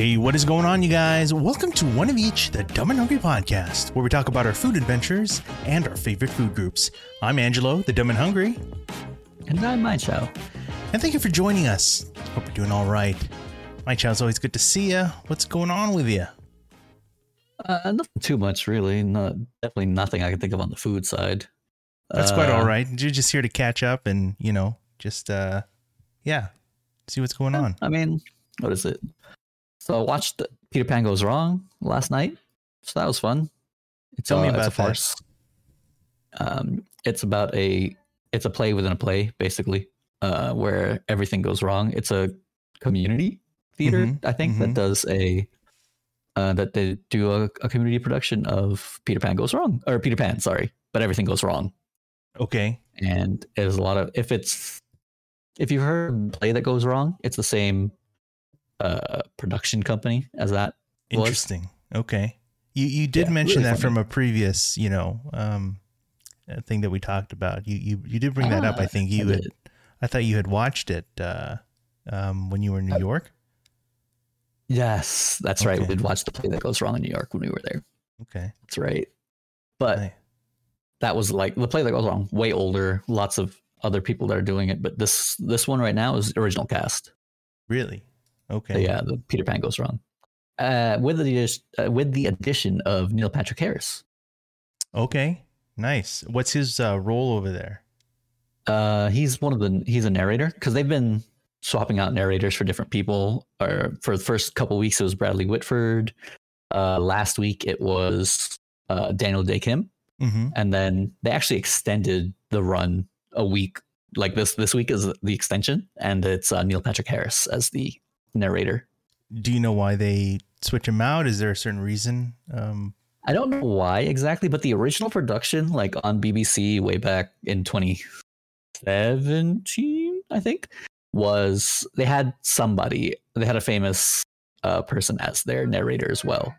Hey, what is going on, you guys? Welcome to One of Each, the Dumb and Hungry podcast, where we talk about our food adventures and our favorite food groups. I'm Angelo, the Dumb and Hungry, And I'm Mychow. and thank you for joining us. Hope you're doing all right. Mychow's always good to see you. What's going on with you? Uh, nothing too much, really. Not definitely nothing I can think of on the food side. That's quite Uh, all right. You're just here to catch up and, you know, just, uh, yeah, see what's going on. I mean, what is it? So I watched Peter Pan Goes Wrong last night, so that was fun. It's Tell me uh, it's about a that. farce. Um, it's about a it's a play within a play, basically, uh, where everything goes wrong. It's a community theater, Mhm, I think, mhm. that does a uh, that they do a, a community production of Peter Pan Goes Wrong or Peter Pan, sorry, but everything goes wrong. Okay. and there's a lot of if it's if you've heard a play that goes wrong it's the same uh production company as that was. Interesting. Okay. You you did Yeah, mention really that funny. from a previous, you know, um uh, thing that we talked about. You you you did bring that up. I Ah, think you I had. I thought you had watched it uh um when you were in New Uh, York. yes that's right we'd watch the play that goes wrong in new york when we were there Okay. that's right but that was like the play that goes wrong way older lots of other people that are doing it but this this one right now is original cast Really? So Okay. yeah the peter pan goes wrong uh with the uh, with the addition of neil patrick harris Okay. Nice. What's his uh, role over there? Uh, he's one of the he's a narrator because they've been swapping out narrators for different people. Or for the first couple weeks, it was Bradley Whitford. Uh, last week it was uh, Daniel Dae Kim, Mm-hmm. and then they actually extended the run a week. Like this this week is the extension, and it's uh, Neil Patrick Harris as the narrator. Do you know why they switch him out? Is there a certain reason? Um I don't know why exactly, but the original production, like on BBC way back in 2017, I think, was they had somebody, they had a famous uh, person as their narrator as well.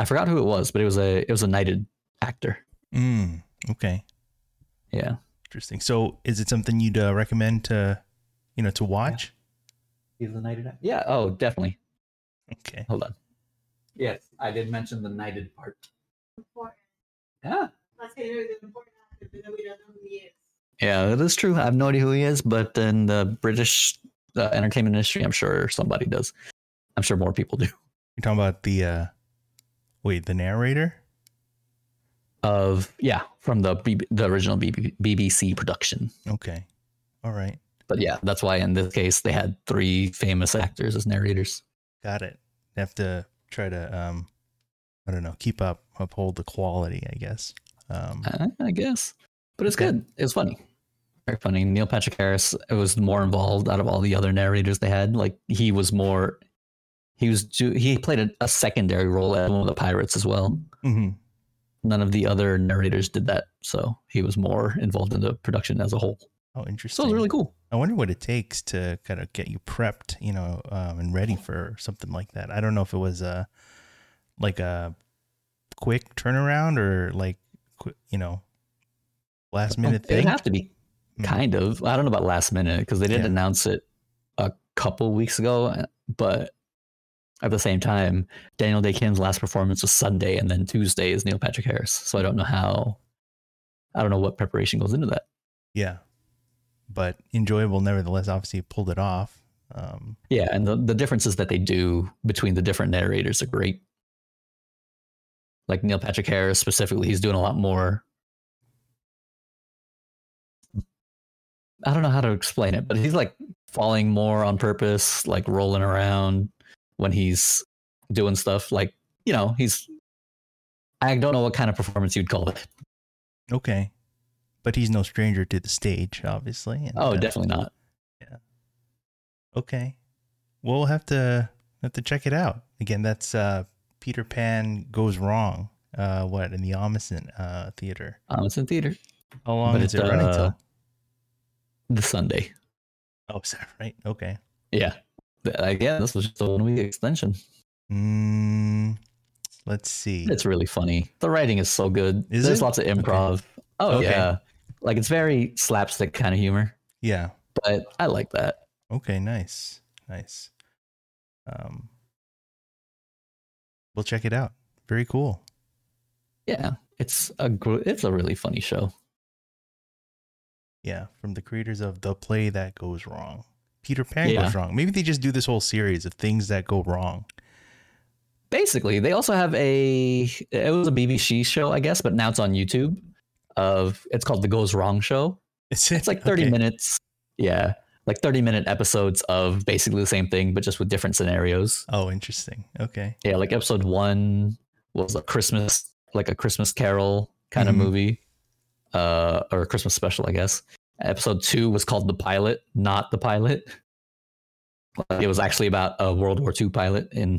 I forgot who it was, but it was a it was a knighted actor. mm, okay. Yeah, Interesting. So is it something you'd uh, recommend to you know to watch? He's a knighted. Yeah, oh, definitely. Okay. Hold on. Yes, I did mention the knighted part. important. Yeah, Let's say there's important actor, but we don't know who he is. yeah, that is true. I have no idea who he is, but in the British uh, entertainment industry, I'm sure somebody does. I'm sure more people do. You're talking about the uh wait, the narrator? Of yeah, from the B- the original BB- BBC production. Okay. All right. But yeah, that's why in this case they had three famous actors as narrators. Got it. Have to try to um I don't know, keep up uphold the quality, I guess. Um I, I guess, but it's good. It's funny, very funny. Neil Patrick Harris it was more involved out of all the other narrators they had. Like he was more, he was he played a, a secondary role as one of the pirates as well. mhm. None of the other narrators did that, so he was more involved in the production as a whole. Oh, interesting. So it was really cool. I wonder what it takes to kind of get you prepped, you know, um, and ready for something like that. I don't know if it was a like a quick turnaround or like you know last minute It thing. would have to be Hmm. kind of. I don't know about last minute because they did Yeah. announce it a couple weeks ago, but at the same time, Daniel Dae Kim's last performance was Sunday, and then Tuesday is Neil Patrick Harris. So I don't know how. I don't know what preparation goes into that. Yeah, but enjoyable nevertheless. Obviously, pulled it off. Um, Yeah, and the, the differences that they do between the different narrators are great. Like Neil Patrick Harris specifically, he's doing a lot more. I don't know how to explain it, but he's like falling more on purpose, like rolling around when he's doing stuff. Like, you know, he's. I don't know what kind of performance you'd call it. okay, but he's no stranger to the stage, obviously. and, Oh, uh, definitely not. Yeah. Okay, well, we'll have to have to check it out again. That's uh, Peter Pan goes wrong. Uh, what in the Ahmanson uh, theater? Um, theater How long But is it running uh, till? this Sunday. Oh, is that right? Okay. Yeah. Again, this was just a one week extension. Mm, let's see. It's really funny. The writing is so good. Is There's it? lots of improv. Oh Okay. yeah. Like it's very slapstick kind of humor, Yeah. but I like that. Okay. Nice. Nice. Um, we'll check it out. Very cool. Yeah, it's a gr- it's a really funny show. Yeah, from the creators of The Play That Goes Wrong. Peter Pan Yeah. goes wrong. Maybe they just do this whole series of things that go wrong. Basically, they also have a it was a BBC show, I guess, but now it's on YouTube. Of it's called The Goes Wrong Show. It's, It's like 30 minutes. Yeah. Like 30 minute episodes of basically the same thing, but just with different scenarios. Oh, interesting. Okay. Yeah, like episode one was a Christmas, like a Christmas Carol kind Mhm. of movie, uh, or a Christmas special, I guess. Episode two was called The Pilot, not the pilot. It was actually about a World War II pilot in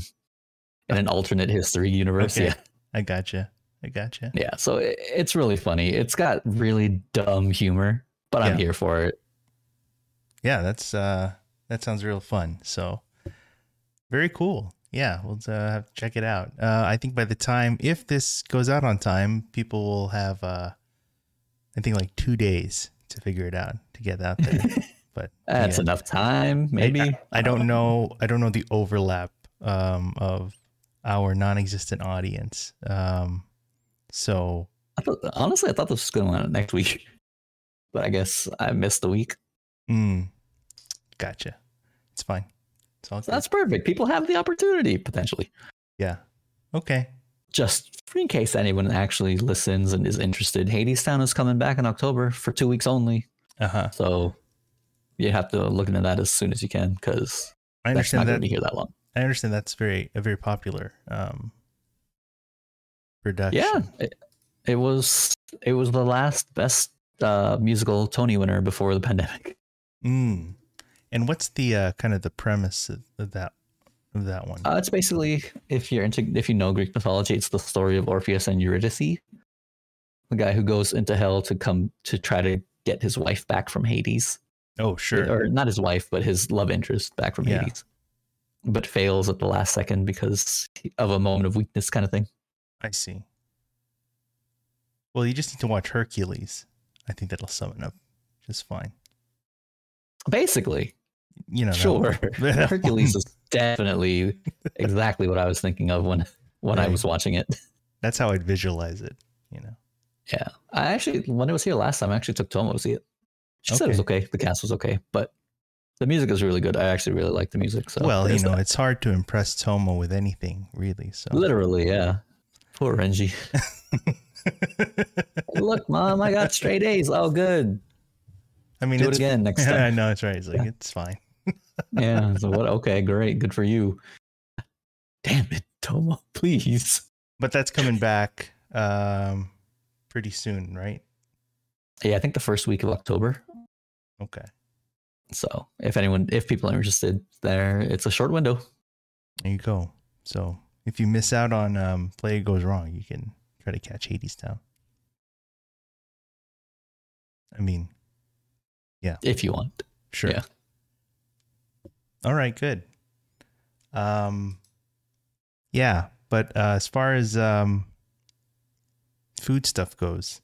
in an alternate history universe. Okay. Yeah, I gotcha. I gotcha. yeah. So it, it's really funny. It's got really dumb humor, but I'm here for it. Yeah, that's uh that sounds real fun. So very cool. Yeah, we'll uh, have to check it out. Uh, I think by the time if this goes out on time, people will have uh I think like two days to figure it out to get out there. But That's yeah. enough time, maybe. I, I don't know. I don't know the overlap um, of our non-existent audience. Um, so I thought, honestly, I thought this was going to on next week, but I guess I missed the week. mm, gotcha. It's fine. It's all So that's perfect. People have the opportunity potentially. yeah. Okay. Just in case anyone actually listens and is interested, Hadestown is coming back in October for two weeks only. Uh huh. So you have to look into that as soon as you can because I that's not understand going to that. be here that long. I understand that's very a very popular um, production. Yeah, it, it was it was the last best uh, musical Tony winner before the pandemic. Mm. And what's the uh, kind of the premise of, of that of that one? Uh, it's basically if you're into if you know Greek mythology, it's the story of Orpheus and Eurydice, the guy who goes into hell to come to try to get his wife back from Hades, oh, sure. or not his wife, but his love interest back from Yeah. Hades, but fails at the last second because of a moment of weakness, kind of thing. I see. Well, you just need to watch Hercules. I think that'll sum it up just fine. Basically, You know, sure. Hercules is definitely exactly what I was thinking of when when I was watching it. That's how I'd visualize it. You know. Yeah, I actually when I was here last time, I actually took Tomo to see it. She said it was okay. The cast was okay, but the music is really good. I actually really like the music. So well, you know, that. it's hard to impress Tomo with anything, really. So literally, yeah. Poor Renji. Look, mom, I got straight A's. Oh, good. I mean, Do it again next time. I know it's right. It's like Yeah. it's fine. Yeah. So what? Okay, great. Good for you. Damn it, Tomo, please. But that's coming back um pretty soon, right? Yeah, I think the first week of October. Okay. So if anyone, if people are interested, there, it's a short window. There you go. So if you miss out on um Play It Goes Wrong, you can try to catch Hadestown. I mean, yeah. If you want. sure. Yeah. All right, good. Um yeah, but uh, as far as um food stuff goes,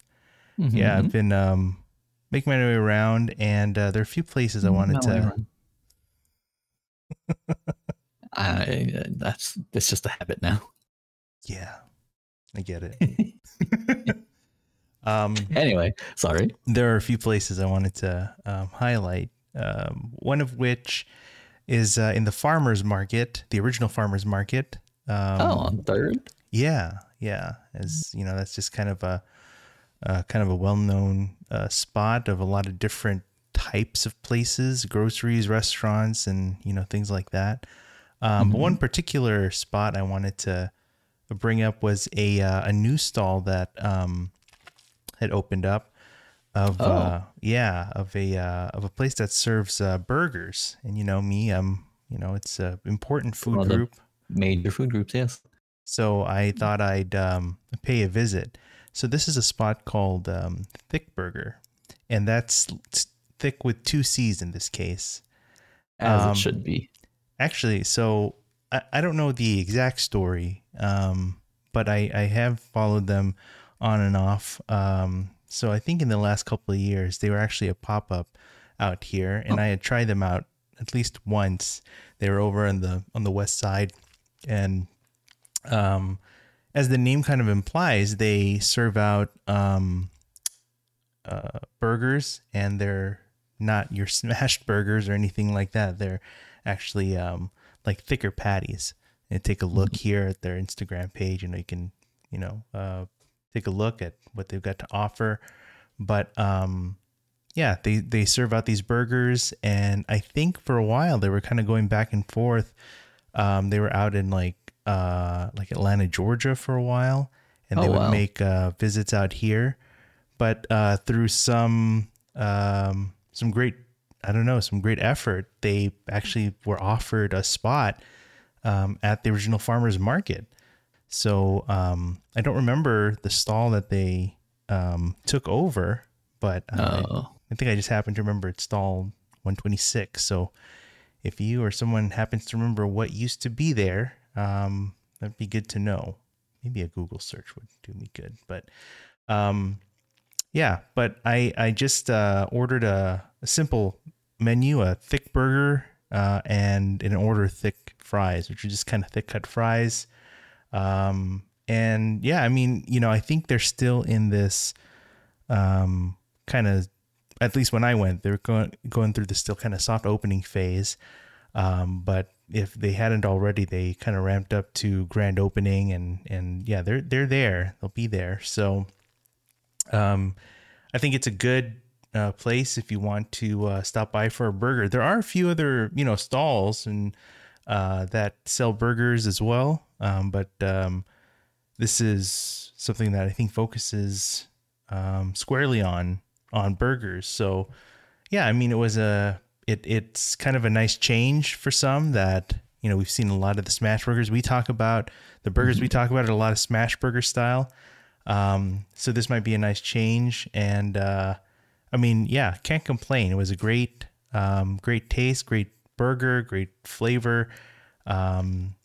yeah, Mhm. I've been um making my way around and uh, there are a few places I wanted No, to. I, uh, that's it's just a habit now. Yeah. I get it. um anyway, sorry. there are a few places I wanted to um, highlight. Um, one of which is uh, in the farmers market, the original farmers market. Um, oh, on third. yeah, yeah. As you know, that's just kind of a, uh, kind of a well-known uh, spot of a lot of different types of places, groceries, restaurants, and you know things like that. Um, But one particular spot I wanted to bring up was a uh, a new stall that um, had opened up of Oh. uh, yeah of a uh, of a place that serves uh, burgers. And you know me, um, you know it's an important food the- group. Major food groups, yes. So I thought I'd um, pay a visit. So this is a spot called um, Thicc Burger, and that's thick with two C's in this case. As Um, it should be. Actually, so I, I don't know the exact story, um, but I, I have followed them on and off. Um, so I think in the last couple of years, they were actually a pop up out here, and Oh. I had tried them out at least once. They were over on the on the west side, and um, as the name kind of implies, they serve out um, uh, burgers, and they're not your smashed burgers or anything like that. They're actually um, like thicker patties. And take a look here at their Instagram page, and you can, you know, uh, take a look at what they've got to offer. But um, yeah, they they serve out these burgers, and I think for a while they were kind of going back and forth. Um, they were out in like uh, like Atlanta, Georgia, for a while, and they Oh, would wow. make uh, visits out here. But uh, through some um, some great I don't know some great effort, they actually were offered a spot um, at the original farmers market. So um, I don't remember the stall that they um, took over, but uh, Oh, I think I just happen to remember it's stall 126. So if you or someone happens to remember what used to be there, um, that'd be good to know. Maybe a Google search would do me good. But um, yeah, but I I just uh, ordered a, a simple menu, a thick burger, uh, and an order thick fries, which are just kind of thick cut fries. Um, and yeah, I mean, you know, I think they're still in this um, kind of, at least when I went, they're going going through the still kind of soft opening phase. Um, but if they hadn't already, they kind of ramped up to grand opening, and and yeah, they're they're there. They'll be there. So, um, I think it's a good uh, place if you want to uh, stop by for a burger. There are a few other you know stalls and uh, that sell burgers as well, um, but um, this is something that I think focuses um, squarely on on burgers. So yeah, I mean it was a it it's kind of a nice change for some that you know we've seen a lot of the smash burgers we talk about the burgers we talk about are a lot of smash burger style. Um, so this might be a nice change and uh, I mean yeah, can't complain. It was a great um, great taste, great burger, great flavor. Um,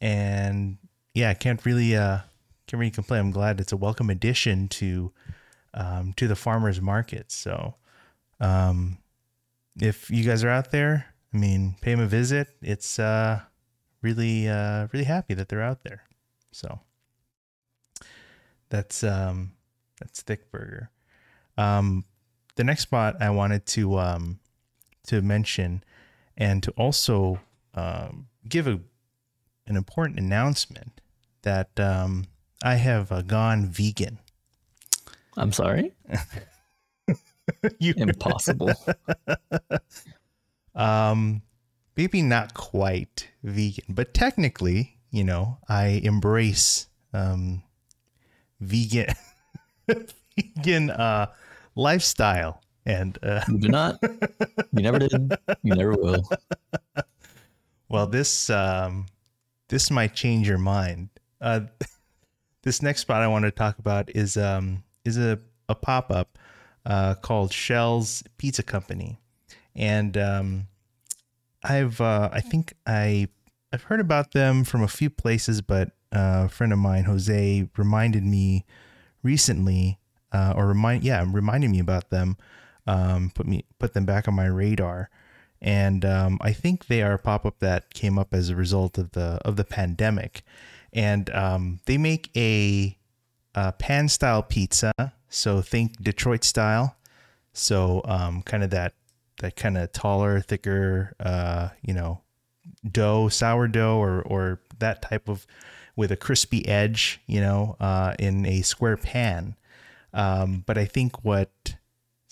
and yeah, can't really uh can't really complain. I'm glad it's a welcome addition to um to the farmers market. So um if you guys are out there, I mean, pay them a visit. It's uh really uh really happy that they're out there. So that's um that's thicc burger. Um the next spot I wanted to um to mention and to also um, give a an important announcement that um, I have uh, gone vegan. I'm sorry. you, Impossible. um, maybe not quite vegan, but technically, you know, I embrace um, vegan vegan uh, lifestyle, and uh, You do not. You never did. You never will. Well, this um, this might change your mind. Uh, this next spot I want to talk about is um, is a, a pop up uh, called Shell's Pizza Company, and um, I've uh, I think I I've heard about them from a few places, but a friend of mine, Jose, reminded me recently, uh, or remind yeah, reminded me about them, um, put me put them back on my radar and um, I think they are a pop up that came up as a result of the of the pandemic, and um, they make a, uh pan style pizza. So think Detroit style. So um, kind of that that kind of taller, thicker, uh, you know, dough, sourdough, or or that type of with a crispy edge, you know, uh, in a square pan. Um, but I think what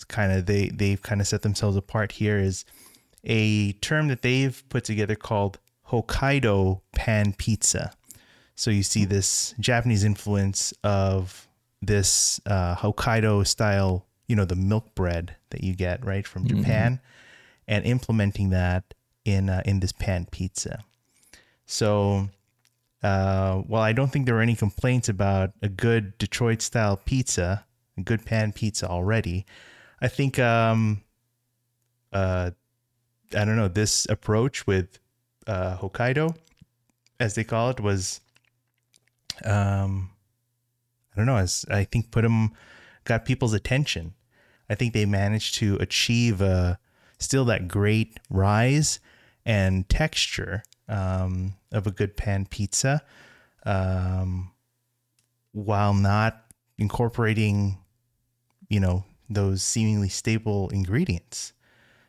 kind of they they've kind of set themselves apart here is a term that they've put together called Hokkaido pan pizza. So you see this Japanese influence of this uh, Hokkaido style, you know, the milk bread that you get right from Japan, and implementing that in uh, in this pan pizza. So, uh, while I don't think there were any complaints about a good Detroit style pizza, a good pan pizza already, I think um, uh, I don't know, this approach with uh, Hokkaido, as they call it, was, um, I don't know, as I think put them, got people's attention. I think they managed to achieve uh, still that great rise and texture um, of a good pan pizza. um, while not incorporating, you know, those seemingly staple ingredients.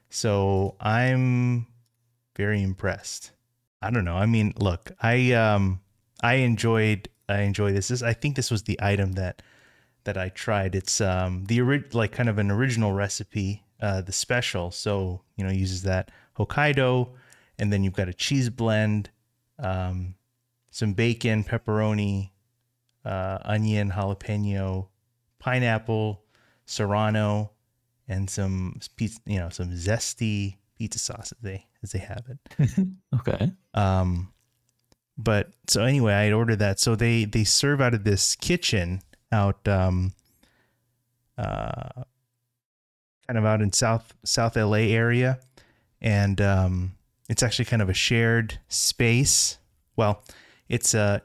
So I'm very impressed. I don't know. I mean, look, I um I enjoyed I enjoyed this. this I think this was the item that that I tried. It's um the ori- like kind of an original recipe, uh the special. So, you know, uses that Hokkaido and then you've got a cheese blend, um some bacon, pepperoni, uh onion, jalapeno, pineapple, serrano, and some pizza, you know, some zesty pizza sauce as they as they have it. Okay. Um, but so anyway, I ordered that. So they they serve out of this kitchen out, um, uh, kind of out in South South LA area, and um, it's actually kind of a shared space. Well, it's a,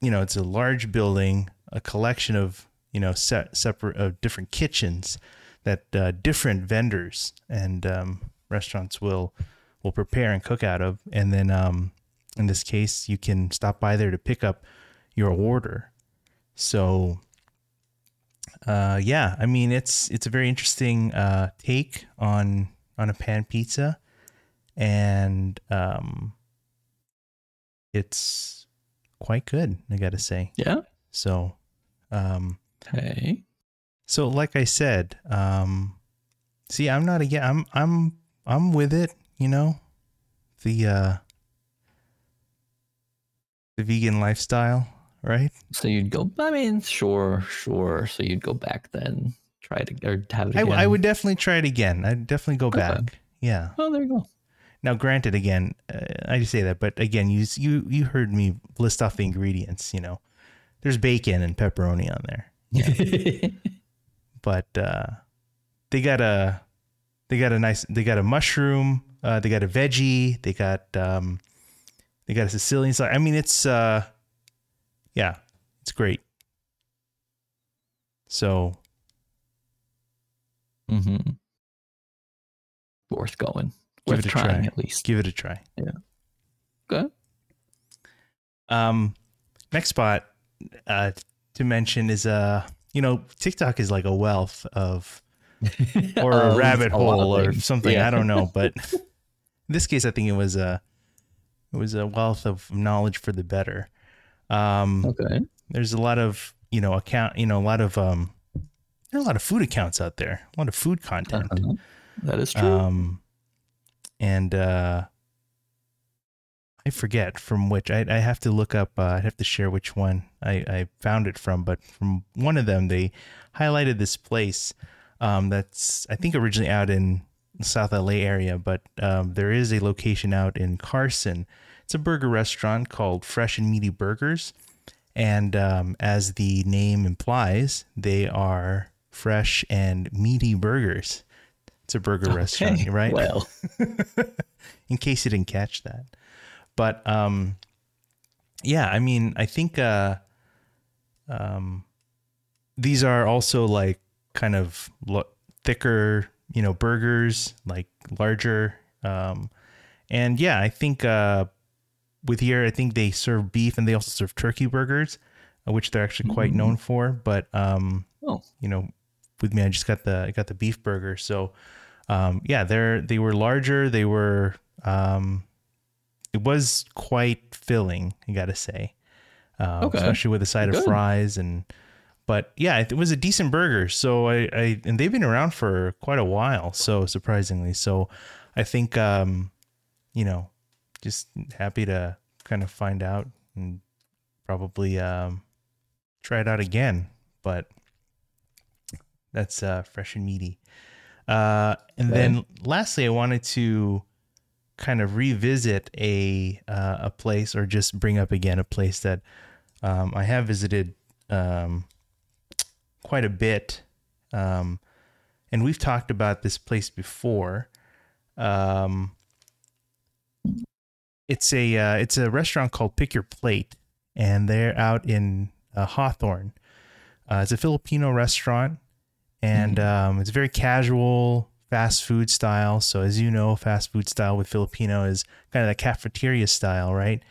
you know, it's a large building, a collection of you know set separate of different kitchens that uh, different vendors and um, restaurants will will prepare and cook out of, and then um, in this case, you can stop by there to pick up your order. So, uh, yeah, I mean it's it's a very interesting uh, take on on a pan pizza, and um, it's quite good. I got to say. Yeah. So, um, Okay. so like I said, um, see, I'm not again. I'm I'm I'm with it. You know, the uh, the vegan lifestyle, right? So you'd go. I mean, sure, sure. So you'd go back then, try to or have it I, again. I would definitely try it again. I'd definitely go Okay. back. Yeah. Oh, there you go. Now, granted, again, uh, I just say that, but again, you you you heard me list off the ingredients. You know, there's bacon and pepperoni on there. but uh, they got a they got a nice they got a mushroom uh, they got a veggie they got um, they got a Sicilian sauce. I mean it's uh, yeah it's great. So mm-hmm. Worth going. Give Worth it a trying try. at least. give it a try. Yeah. Okay. Um, next spot uh, to mention is uh you know TikTok is like a wealth of or a Of rabbit a hole or something. Yeah. I don't know, but in this case, I think it was a it was a wealth of knowledge for the better. Um, Okay. there's a lot of you know account you know a lot of um there are a lot of food accounts out there, a lot of food content. Uh-huh. That is true. Um, and uh, I forget from which I I have to look up. Uh, I'd have to share which one I I found it from, but from one of them they highlighted this place um, that's I think originally out in South LA area, but um, there is a location out in Carson. It's a burger restaurant called Fresh and Meaty Burgers, and um, as the name implies, they are fresh and meaty burgers. It's a burger restaurant, right? Well, in case you didn't catch that. But um yeah, I mean, I think uh um these are also like kind of lo- thicker, you know, burgers, like larger um and yeah, I think uh with here I think they serve beef and they also serve turkey burgers, uh, which they're actually quite Mm. known for, but um oh, you know, with me, I just got the I got the beef burger. So, um, yeah, they're they were larger. They were um, it was quite filling. I gotta say, um, Okay. especially with a side of fries and. But yeah, it was a decent burger. So I, I and they've been around for quite a while. So surprisingly, so I think um, you know, just happy to kind of find out and probably um, try it out again. But that's uh, fresh and meaty. Uh, and Okay. then lastly, I wanted to kind of revisit a uh, a place or just bring up again a place that um, I have visited um, quite a bit. Um, and we've talked about this place before. Um, it's a uh, it's a restaurant called Pick Your Plate, and they're out in uh, Hawthorne. Uh, it's a Filipino restaurant, and um, it's very casual, fast food style. So, as you know, fast food style with Filipino is kind of the cafeteria style, right?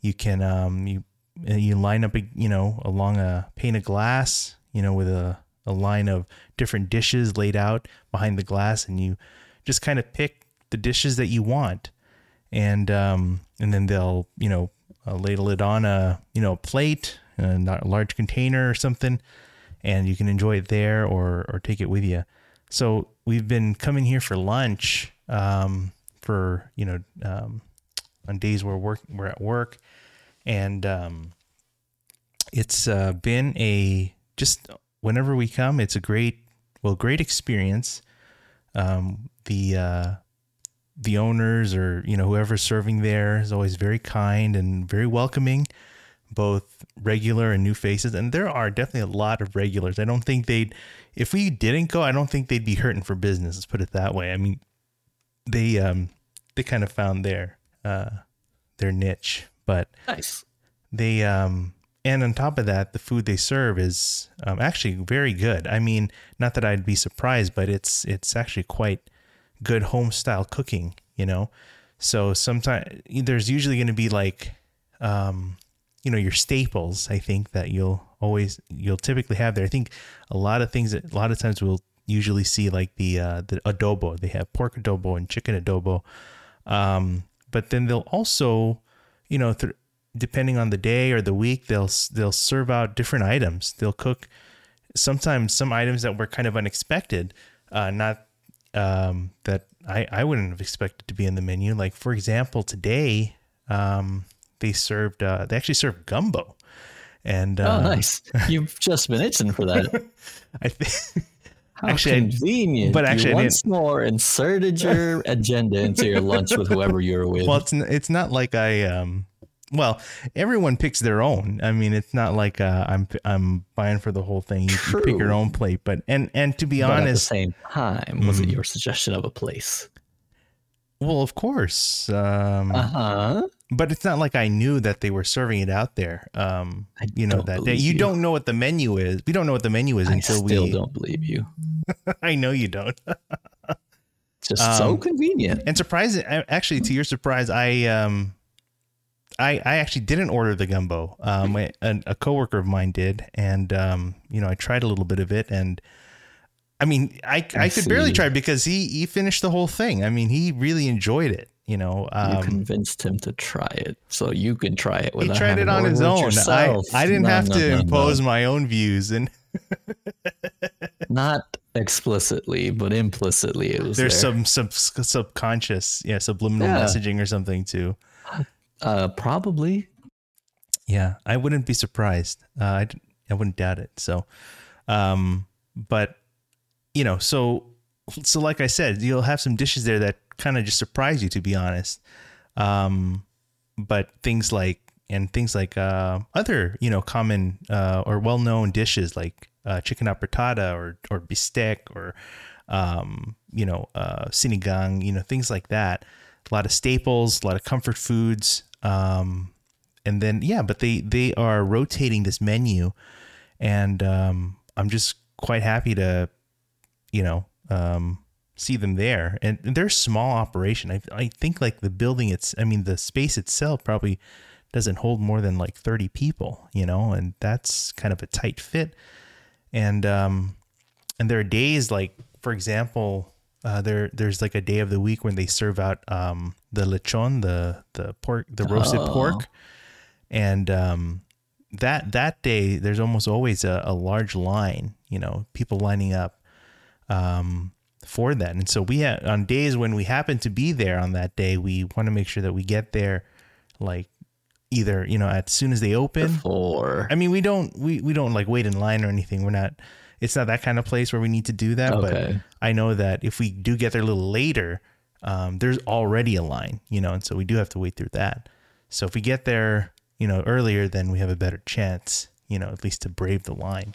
You can um, you you line up, you know, along a pane of glass, you know, with a, a line of different dishes laid out behind the glass, and you just kind of pick the dishes that you want, and um, and then they'll, you know, uh, ladle it on a, you know, plate, uh, not a large container or something, and you can enjoy it there or or take it with you. So we've been coming here for lunch, um, for you know, um, on days where work we're at work, and um, it's uh, been a just whenever we come, it's a great well great experience. Um, the uh, the owners or you know whoever's serving there is always very kind and very welcoming, both regular and new faces. And there are definitely a lot of regulars. I don't think they'd if we didn't go, I don't think they'd be hurting for business. Let's put it that way. I mean, they um they kind of found their uh their niche, but Nice. they um and on top of that the food they serve is um, actually very good i mean not that i'd be surprised but it's it's actually quite good home style cooking you know so sometimes there's usually going to be like um you know your staples i think that you'll always you'll typically have there. I think a lot of things that a lot of times we'll usually see like the uh the adobo. They have pork adobo and chicken adobo. Um but then they'll also you know th- depending on the day or the week they'll they'll serve out different items. They'll cook sometimes some items that were kind of unexpected uh not um that i i wouldn't have expected to be in the menu. Like for example today um they served uh they actually served gumbo and uh, Oh, nice. You've just been itching for that. i think How Actually, I- convenient. but you actually I once more inserted your agenda into your lunch with whoever you're with. well it's n- it's not like i um well everyone picks their own i mean it's not like uh, i'm i'm buying for the whole thing you, you pick your own plate but and and to be but at the honest same time, was it Mhm. your suggestion of a place? well of course um Uh huh. But it's not like i knew that they were serving it out there um you know that day you, you. don't know what the menu is we don't know what the menu is I until still we don't believe you. i know you don't Just so Um, convenient. and surprising actually to your surprise i um I, I actually didn't order the gumbo. Um, a, a coworker of mine did, and um, you know, I tried a little bit of it, and I mean, I I, I could barely try because he he finished the whole thing. I mean, he really enjoyed it. You know, you um, convinced him to try it, so you can try it. he tried it on his own. I yourself. I didn't No, have no, to no, impose my own views, and Not explicitly, but implicitly, it was there's there. some sub subconscious, yeah, subliminal Yeah. messaging or something too. Uh, probably. Yeah, I wouldn't be surprised. Uh, I, I wouldn't doubt it. So, um, but you know, so so like I said, you'll have some dishes there that kind of just surprise you, to be honest. Um, but things like and things like uh, other you know common uh, or well known dishes like uh, chicken afritada or or bistec or um, you know uh, sinigang, you know things like that. A lot of staples, a lot of comfort foods. Um, and then yeah, but they they are rotating this menu, and um, I'm just quite happy to, you know, um, see them there. And they're a small operation. I I think like the building it's I mean the space itself probably doesn't hold more than like 30 people, you know, and that's kind of a tight fit. And um, and there are days like for example. Uh, there, there's like a day of the week when they serve out um, the lechon, the the pork, the roasted Oh. pork, and um, that that day there's almost always a, a large line you know people lining up um, for that and so we ha- on days when we happen to be there on that day we want to make sure that we get there like either you know as soon as they open Before. i mean we don't we, we don't like wait in line or anything we're not it's not that kind of place where we need to do that but I know that if we do get there a little later, um, there's already a line, you know, and so we do have to wait through that. So if we get there, you know, earlier, then we have a better chance, you know, at least to brave the line.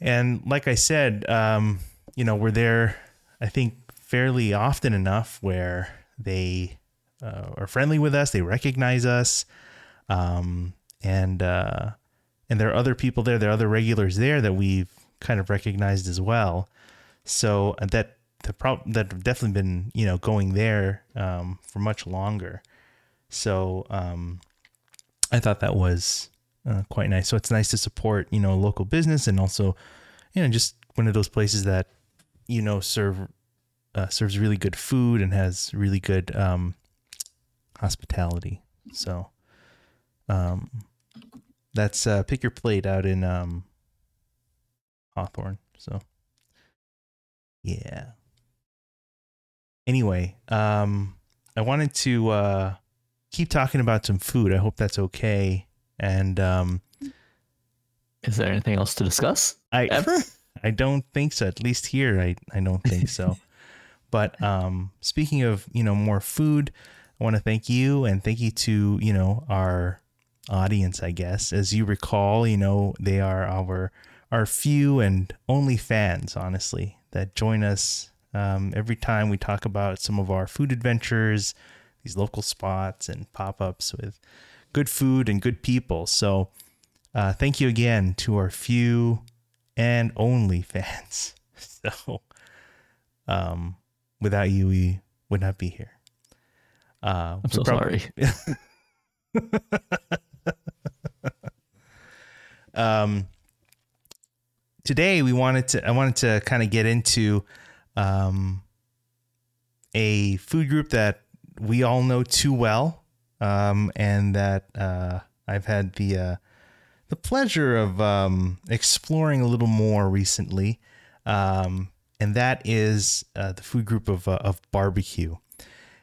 And like I said, um, you know, we're there, I think, fairly often enough where they uh, are friendly with us, they recognize us, um, and uh, and there are other people there, there are other regulars there that we've kind of recognized as well. So uh, that the prob that definitely been you know going there um, for much longer. So um, I thought that was uh, quite nice. So it's nice to support, you know, local business and also, you know, just one of those places that, you know, serve uh, serves really good food and has really good um, hospitality. So, um, that's uh, pick your plate out in um, Hawthorne. So, yeah. Anyway, um, I wanted to uh, keep talking about some food. I hope that's okay. And um, Is there anything else to discuss? I Ever? I don't think so. At least here, I I don't think so. but um, speaking of you know more food, I want to thank you and thank you to you know our audience. I guess as you recall, you know they are our our few and only fans, honestly, that join us um, every time we talk about some of our food adventures, these local spots and pop ups with good food and good people. So. Uh, thank you again to our few and only fans. So, um, without you, we would not be here. Uh, I'm so sorry. um, today we wanted to, I wanted to kind of get into, um, a food group that we all know too well, um, and that, uh, I've had the, uh, the pleasure of, um, exploring a little more recently. Um, and that is, uh, the food group of, uh, of barbecue.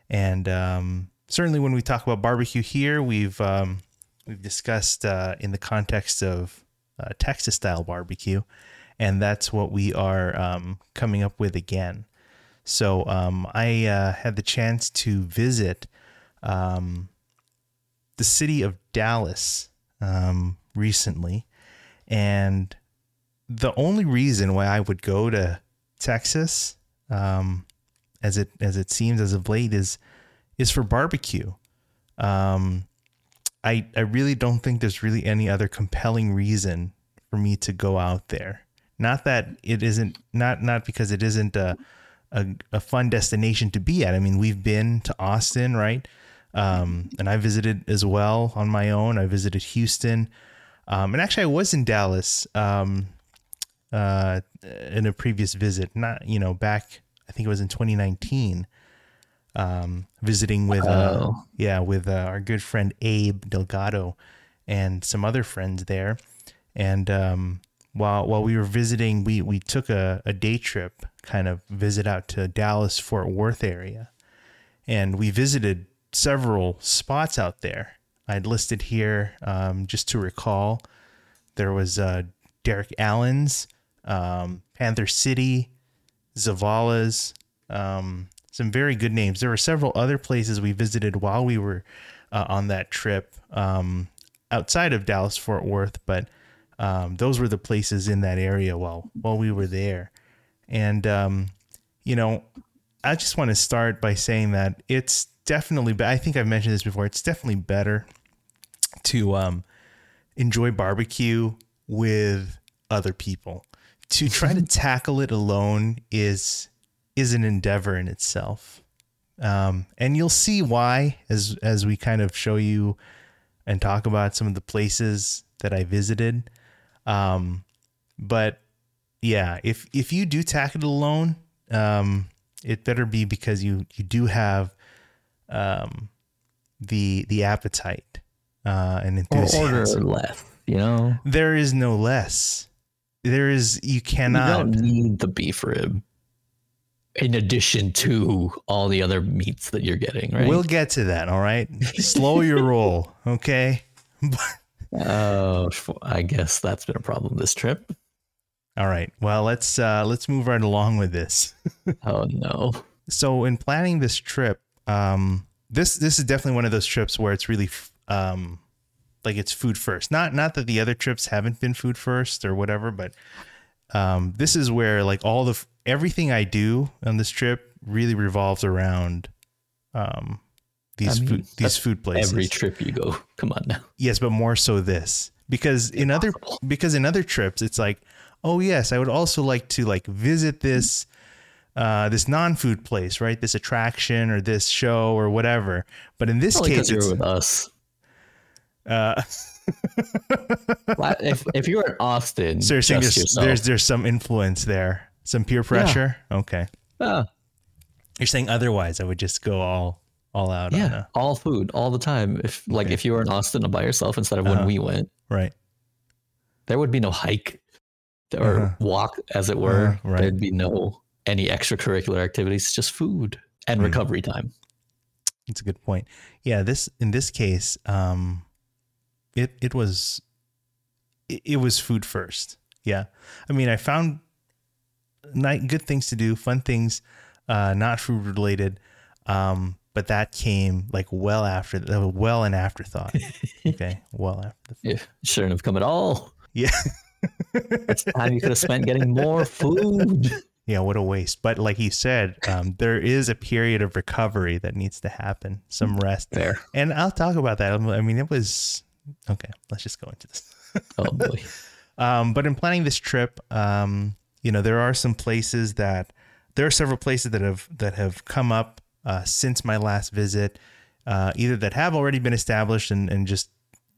And, um, certainly when we talk about barbecue here, we've, um, we've discussed uh, in the context of uh, Texas style barbecue, and that's what we are um, coming up with again. So um, I uh, had the chance to visit the city of Dallas um, recently, and the only reason why I would go to Texas, um, as it as it seems as of late, is is for barbecue. Um, I I really don't think there's really any other compelling reason for me to go out there. Not that it isn't not not because it isn't a a, a fun destination to be at. I mean, we've been to Austin, right? Um, and I visited as well on my own. I visited Houston, um, and actually I was in Dallas um, uh, in a previous visit. Not you know back. I think it was in 2019 um, visiting with uh, Oh. yeah with uh, our good friend Abe Delgado and some other friends there. And um, while while we were visiting, we we took a, a day trip, kind of visit out to Dallas Fort Worth area, and we visited several spots out there. I'd listed here um, just to recall. There was uh, Derek Allen's, um, Panther City, Zavala's, um, some very good names. There were several other places we visited while we were uh, on that trip um, outside of Dallas Fort Worth, but um, those were the places in that area while while we were there. And um, you know, I just want to start by saying that it's definitely. but I think I've mentioned this before. It's definitely better to um, enjoy barbecue with other people. To try to tackle it alone is is an endeavor in itself. Um, and you'll see why as as we kind of show you and talk about some of the places that I visited. Um, but yeah, if if you do tackle it alone, um, it better be because you you do have um, the the appetite uh, and enthusiasm. Or order less, you know? There is no less. There is you You cannot. don't need the beef rib in addition to all the other meats that you're getting, right? We'll get to that. All right. Slow your roll. Okay. Oh, I guess that's been a problem this trip. All right. Well, let's uh, let's move right along with this. Oh no. So, in planning this trip, um, this this is definitely one of those trips where it's really um, like it's food first. Not not that the other trips haven't been food first or whatever, but um, this is where like all the everything I do on this trip really revolves around um, these I mean, food these food places. Every trip you go, come on now. Yes, but more so this because in other because in other trips it's like, oh yes, I would also like to like visit this uh this non-food place, right? This attraction or this show or whatever. But in this Probably case you're it's with us. Uh, if if you're in Austin, so you're saying there's, there's there's some influence there, some peer pressure. Okay, Ah, you're saying otherwise, I would just go all all out. On yeah, a, all food all the time. If like Okay. if you were in Austin by yourself instead of Uh-huh. when we went, right. there would be no hike or Uh-huh. walk, as it were. Uh-huh, right. There'd be no any extracurricular activities, just food and Mm. recovery time. It's a good point. Yeah, this in this case, um, it it was it, it was food first. Yeah, I mean, I found night good things to do, fun things, uh, not food related. Um, but that came like well after, uh, well an afterthought. okay, well after. The, Yeah, shouldn't have come at all. yeah, It's time you could have spent getting more food. Yeah, what a waste. But like you said, um, there is a period of recovery that needs to happen, some rest, There. and I'll talk about that. I mean, it was okay. Let's just go into this. Oh boy. Um, but in planning this trip, um, you know, there are some places that there are several places that have that have come up uh, since my last visit, uh, either that have already been established and, and just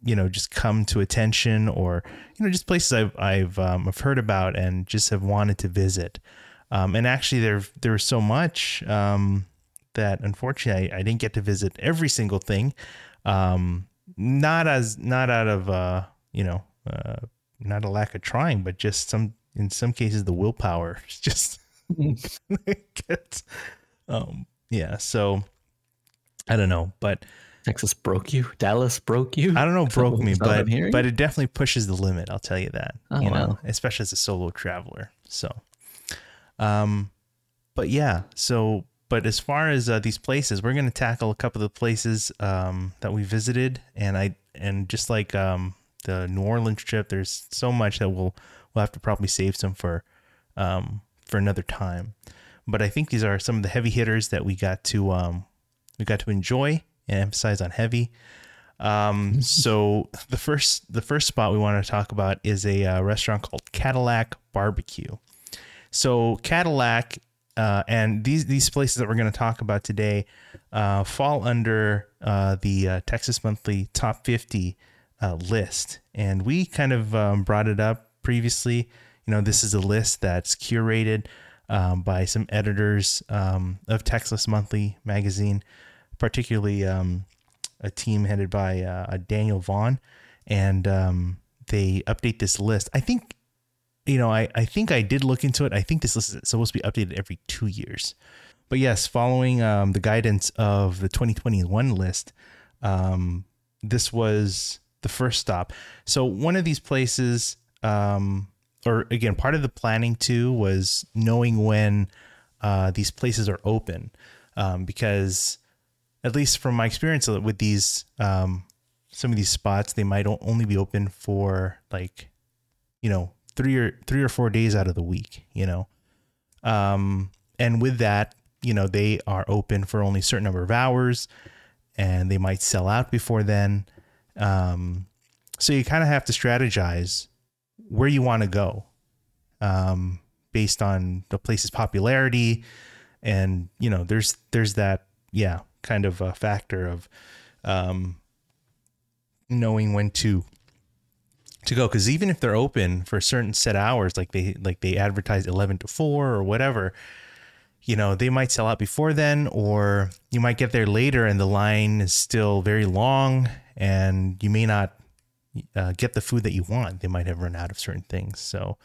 you know just come to attention, or you know just places I've I've um, I've heard about and just have wanted to visit. Um, and actually, there there was so much um, that unfortunately I, I didn't get to visit every single thing. Um, not as not out of uh, you know uh, not a lack of trying, but just some in some cases the willpower is just gets um yeah so I don't know but Texas broke you. Dallas broke you. I don't know broke me is that what but but it definitely pushes the limit I'll tell you that Oh, you know wow. especially as a solo traveler so um but yeah so but as far as uh, these places we're going to tackle a couple of the places um that we visited. And I and just like um the New Orleans trip there's so much that we'll we'll have to probably save some for um for another time. But I think these are some of the heavy hitters that we got to um we got to enjoy and emphasize on heavy. Um, so the first the first spot we want to talk about is a uh, restaurant called Cadillac Barbecue. So Cadillac uh, and these these places that we're going to talk about today uh, fall under uh, the uh, Texas Monthly Top 50 uh, list, and we kind of um, brought it up previously. You know, this is a list that's curated um, by some editors um, of Texas Monthly magazine, particularly. Um, a team headed by uh, Daniel Vaughn, and um, they update this list. I think, you know, I, I think I did look into it. I think this list is supposed to be updated every two years. But yes, following um, the guidance of the 2021 list, um, this was the first stop. So one of these places, um, or again, part of the planning too was knowing when uh, these places are open, um, because at least from my experience with these um, some of these spots they might only be open for like you know three or three or four days out of the week you know? Um, and with that you know they are open for only a certain number of hours and they might sell out before then. Um, so you kind of have to strategize where you want to go um, based on the place's popularity and you know there's there's that yeah kind of a factor of um, knowing when to to go because even if they're open for certain set hours like they like they advertise 11 to 4 or whatever you know they might sell out before then or you might get there later and the line is still very long and you may not uh, get the food that you want. They might have run out of certain things. So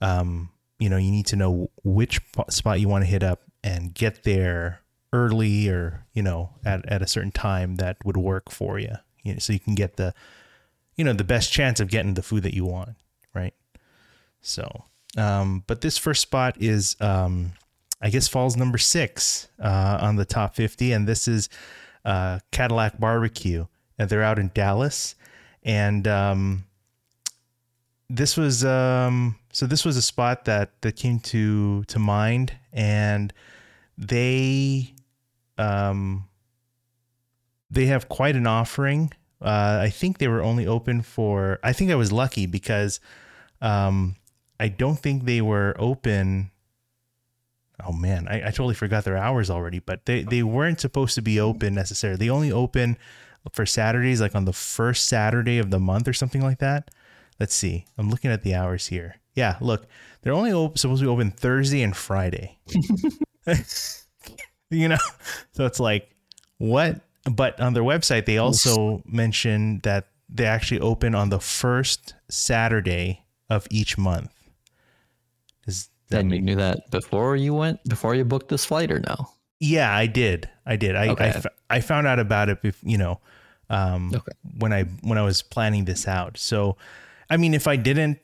um, you know you need to know which spot you want to hit up and get there early or you know at, at a certain time that would work for you, you know, so you can get the you know the best chance of getting the food that you want right? So um but this first spot is um i guess falls number six uh on the top 50 and this is uh cadillac barbecue. And they're out in dallas. And um this was um so this was a spot that that came to to mind. And they um they have quite an offering uh i think they were only open for i think i was lucky because um i don't think they were open oh man i, I totally forgot their hours already but they they weren't supposed to be open necessarily they only open for Saturdays, like on the first Saturday of the month or something like that. Let's see. I'm looking at the hours here. Yeah, look, they're only op- supposed to be open Thursday and Friday. you know, so it's like what? But on their website, they also mention that they actually open on the first Saturday of each month. Is that And you knew that before you went, before you booked this flight, or no? Yeah, I did. I did. I I Okay. f- I found out about it, bef- you know, um, Okay. when I when I was planning this out. So, I mean, if I didn't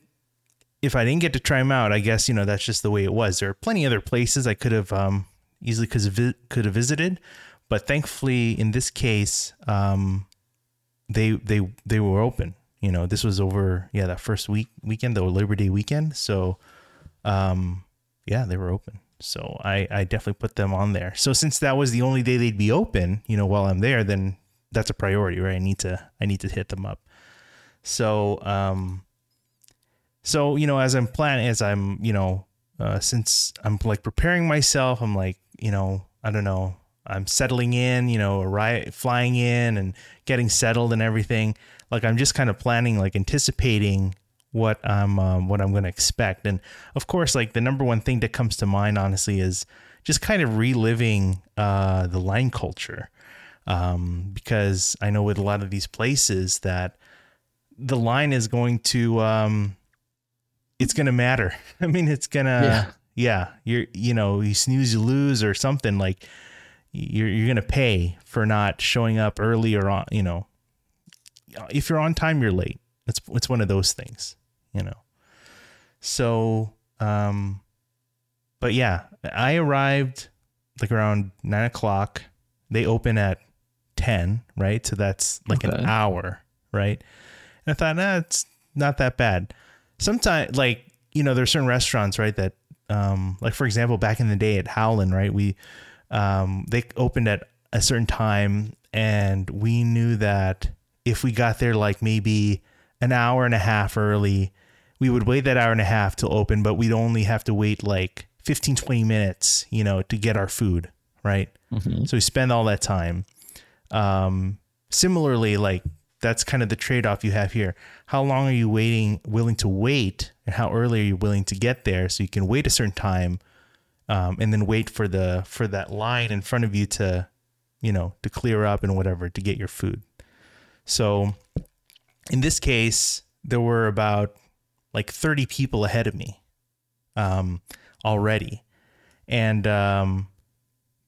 if I didn't get to try them out, I guess you know that's just the way it was. There are plenty of other places I could have um, easily could have vi- could have visited, but thankfully in this case, um, they they they were open. You know, this was over yeah that first week weekend, the Labor Day weekend. So, um, yeah, they were open. So I, I definitely put them on there. So since that was the only day they'd be open, you know, while I'm there, then that's a priority, right? I need to I need to hit them up. So um so you know as I'm planning as I'm, you know, uh since I'm like preparing myself, I'm like, you know, I don't know, I'm settling in, you know, arrive, flying in and getting settled and everything. Like I'm just kind of planning, like anticipating what I'm um, what I'm going to expect. And of course, like the number one thing that comes to mind, honestly, is just kind of reliving uh, the line culture. Um, because I know with a lot of these places that the line is going to um, it's going to matter. I mean, it's gonna Yeah. yeah. You're you know you snooze you lose or something like you're you're gonna pay for not showing up early or on you know. If you're on time you're late. It's it's one of those things you know. So um but yeah i arrived like around nine o'clock. They open at 10 right? So that's like an hour right? And i thought nah, it's not that bad. Sometimes like you know there's certain restaurants right that um like for example back in the day at Howlin' Ray's we um they opened at a certain time and we knew that if we got there like maybe an hour and a half early we would wait that hour and a half till open but we'd only have to wait like 15 20 minutes you know to get our food right Mhm. so we spend all that time. Um, similarly, like that's kind of the trade off you have here. How long are you waiting, willing to wait, and how early are you willing to get there so you can wait a certain time, um, and then wait for the for that line in front of you to, you know, to clear up and whatever to get your food. So, in this case, there were about like thirty people ahead of me, um, already, and um,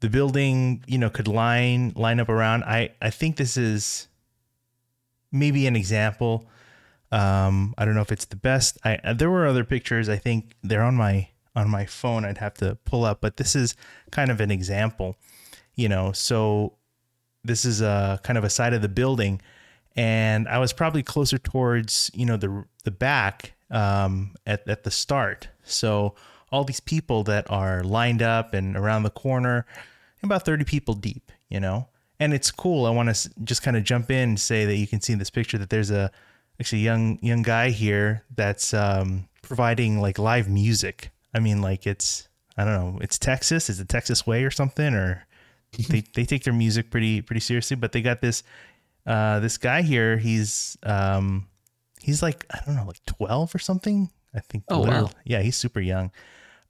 the building you know could line line up around. I i think this is maybe an example. Um i don't know if it's the best. I there were other pictures. I think they're on my on my phone i'd have to pull up but this is kind of an example you know so this is a kind of a side of the building and i was probably closer towards you know the the back um at, at the start so all these people that are lined up and around the corner about 30 people deep, you know? And it's cool. I want to just kind of jump in and say that you can see in this picture that there's a actually young young guy here that's um, providing like live music. I mean, like it's I don't know, it's Texas, is it Texas way or something or they they take their music pretty pretty seriously, but they got this uh this guy here, he's um he's like I don't know, like 12 or something. I think Oh, wow. Yeah, he's super young.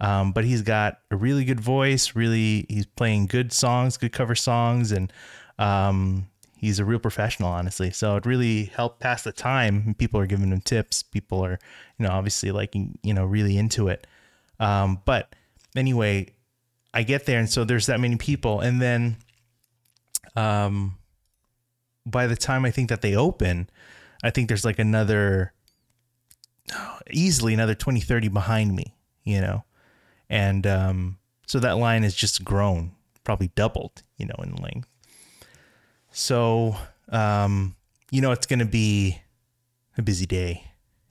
Um, but he's got a really good voice. Really, he's playing good songs, good cover songs, and um, he's a real professional, honestly. So it really helped pass the time. People are giving him tips. People are, you know, obviously like you know really into it. Um, but anyway, I get there, and so there's that many people, and then, um, by the time I think that they open, I think there's like another easily another 20 30 behind me you know? And um, so that line has just grown probably doubled you know in length. So um, you know it's going to be a busy day.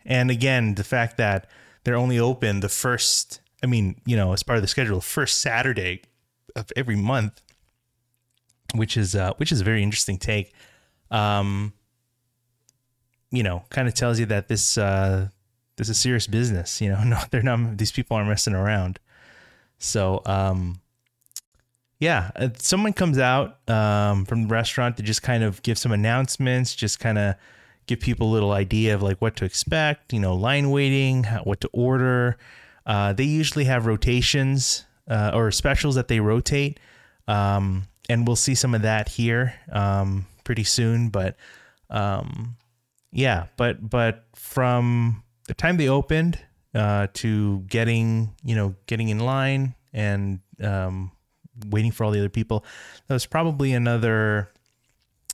And again the fact that they're only open the first i mean you know as part of the schedule first saturday of every month which is uh, which is a very interesting take um, you know kind of tells you that this uh, this is serious business. You know, no, they're not. These people aren't messing around. So, um, yeah, uh, someone comes out um, from the restaurant to just kind of give some announcements, just kind of give people a little idea of like what to expect, you know, line waiting, how, what to order. Uh, they usually have rotations uh, or specials that they rotate. Um, and we'll see some of that here um, pretty soon. But um, yeah, but but from the time they opened uh, to getting you know getting in line and um, waiting for all the other people, that was probably another,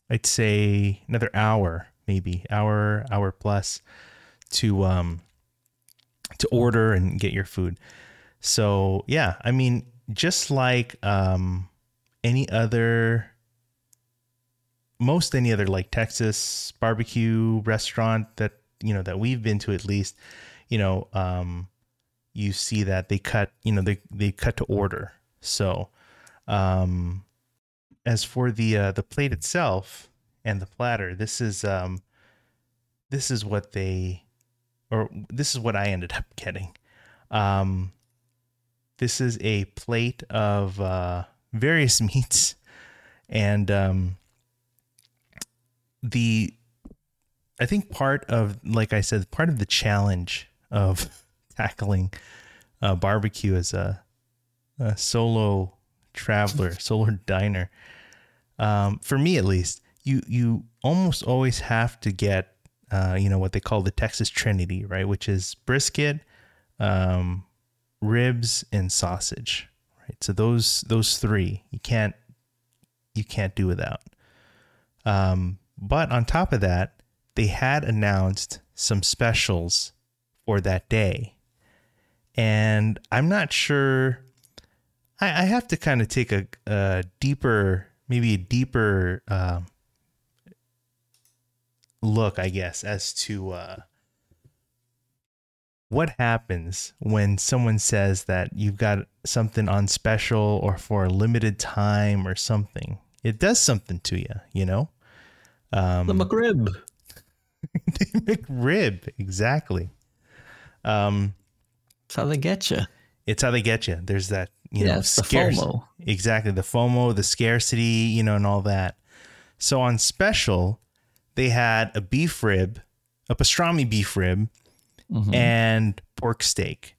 I'd say another hour, maybe hour hour plus to um to order and get your food. So yeah, I mean, just like um any other most any other like Texas barbecue restaurant that you know that we've been to at least, you know, um, you see that they cut, you know, they they cut to order. So, um, as for the uh, the plate itself and the platter, this is um, this is what they, or this is what I ended up getting. Um, this is a plate of uh, various meats, and um, the I think part of, like I said, part of the challenge of tackling uh, barbecue as a, a solo traveler, solo diner, um, for me at least, you you almost always have to get, uh, you know, what they call the Texas Trinity, right? Which is brisket, um, ribs, and sausage, right? So those those three you can't you can't do without. Um, but on top of that, they had announced some specials for that day. And I'm not sure. I, I have to kind of take a, a, deeper, maybe a deeper uh, look, I guess, as to uh, what happens when someone says that you've got something on special or for a limited time or something. It does something to you, you know? Um, the McRib. the McRib, exactly. Um, it's how they get you. It's how they get you. There's that, you know, scarce, FOMO. Exactly. The FOMO, the scarcity, you know, and all that. So on special, they had a beef rib, a pastrami beef rib, mm-hmm. and pork steak.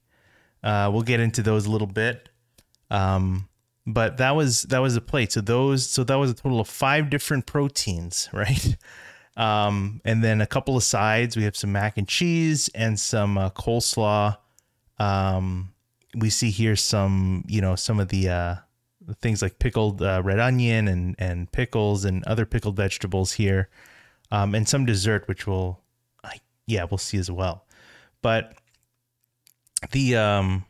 Uh, we'll get into those a little bit. Um, but that was that was a plate. So those so that was a total of five different proteins, right? Um, and then a couple of sides. We have some mac and cheese and some uh, coleslaw. Um, we see here some you know some of the uh, things like pickled uh, red onion and and pickles and other pickled vegetables here, um, and some dessert which we'll yeah we'll see as well. But the um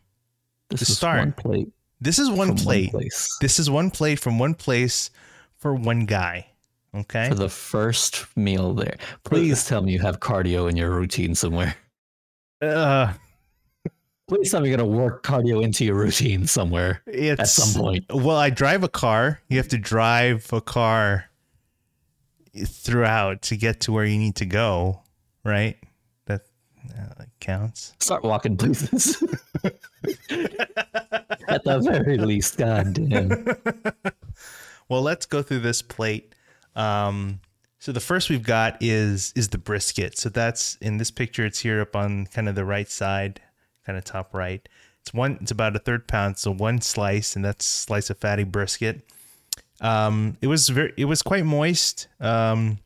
this the start one plate this is one plate. One this is one plate from one place for one guy. Okay. For the first meal there. Please tell me you have cardio in your routine somewhere. Uh Please tell me you're gonna work cardio into your routine somewhere at some point. Well, I drive a car. You have to drive a car throughout to get to where you need to go, right? That, uh, counts. Start walking, please. At the very least, goddamn. well, let's go through this plate. Um, so the first we've got is is the brisket. So that's in this picture. It's here up on kind of the right side, kind of top right. It's one. It's about a third pound, so one slice, and that's slice of fatty brisket. Um, it was very. It was quite moist. Um,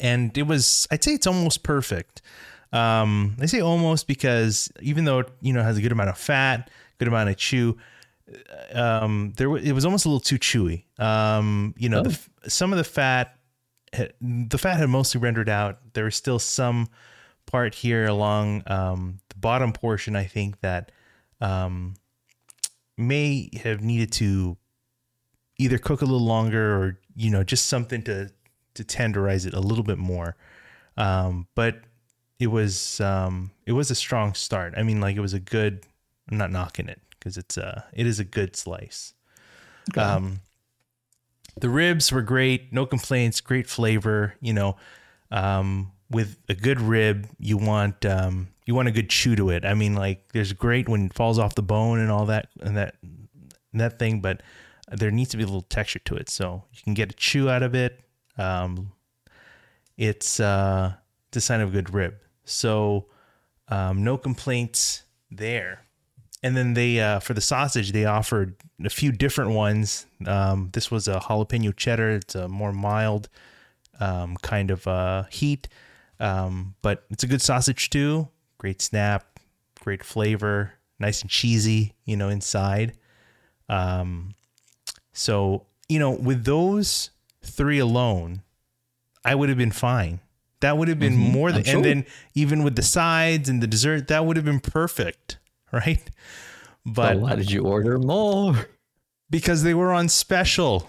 and it was. I'd say it's almost perfect. Um, I say almost because even though you know it has a good amount of fat, good amount of chew, um, there it was almost a little too chewy. Um, you know, oh. the, some of the fat, the fat had mostly rendered out. There was still some part here along um, the bottom portion. I think that um, may have needed to either cook a little longer or you know just something to to tenderize it a little bit more. Um, but it was um it was a strong start. I mean, like it was a good. I'm not knocking it because it's a it is a good slice. Okay. Um, the ribs were great, no complaints, great flavor. You know, um, with a good rib, you want um, you want a good chew to it. I mean, like there's great when it falls off the bone and all that and that and that thing, but there needs to be a little texture to it. So you can get a chew out of it. Um, it's uh, a sign of a good rib. So um, no complaints there. And then they uh, for the sausage they offered a few different ones. Um, this was a jalapeno cheddar. It's a more mild um, kind of uh, heat, um, but it's a good sausage too. Great snap, great flavor, nice and cheesy. You know inside. Um, so you know with those three alone, I would have been fine. That would have been Mhm, more than, and then even with the sides and the dessert, that would have been perfect, right? But But why did you order more? because they were on special,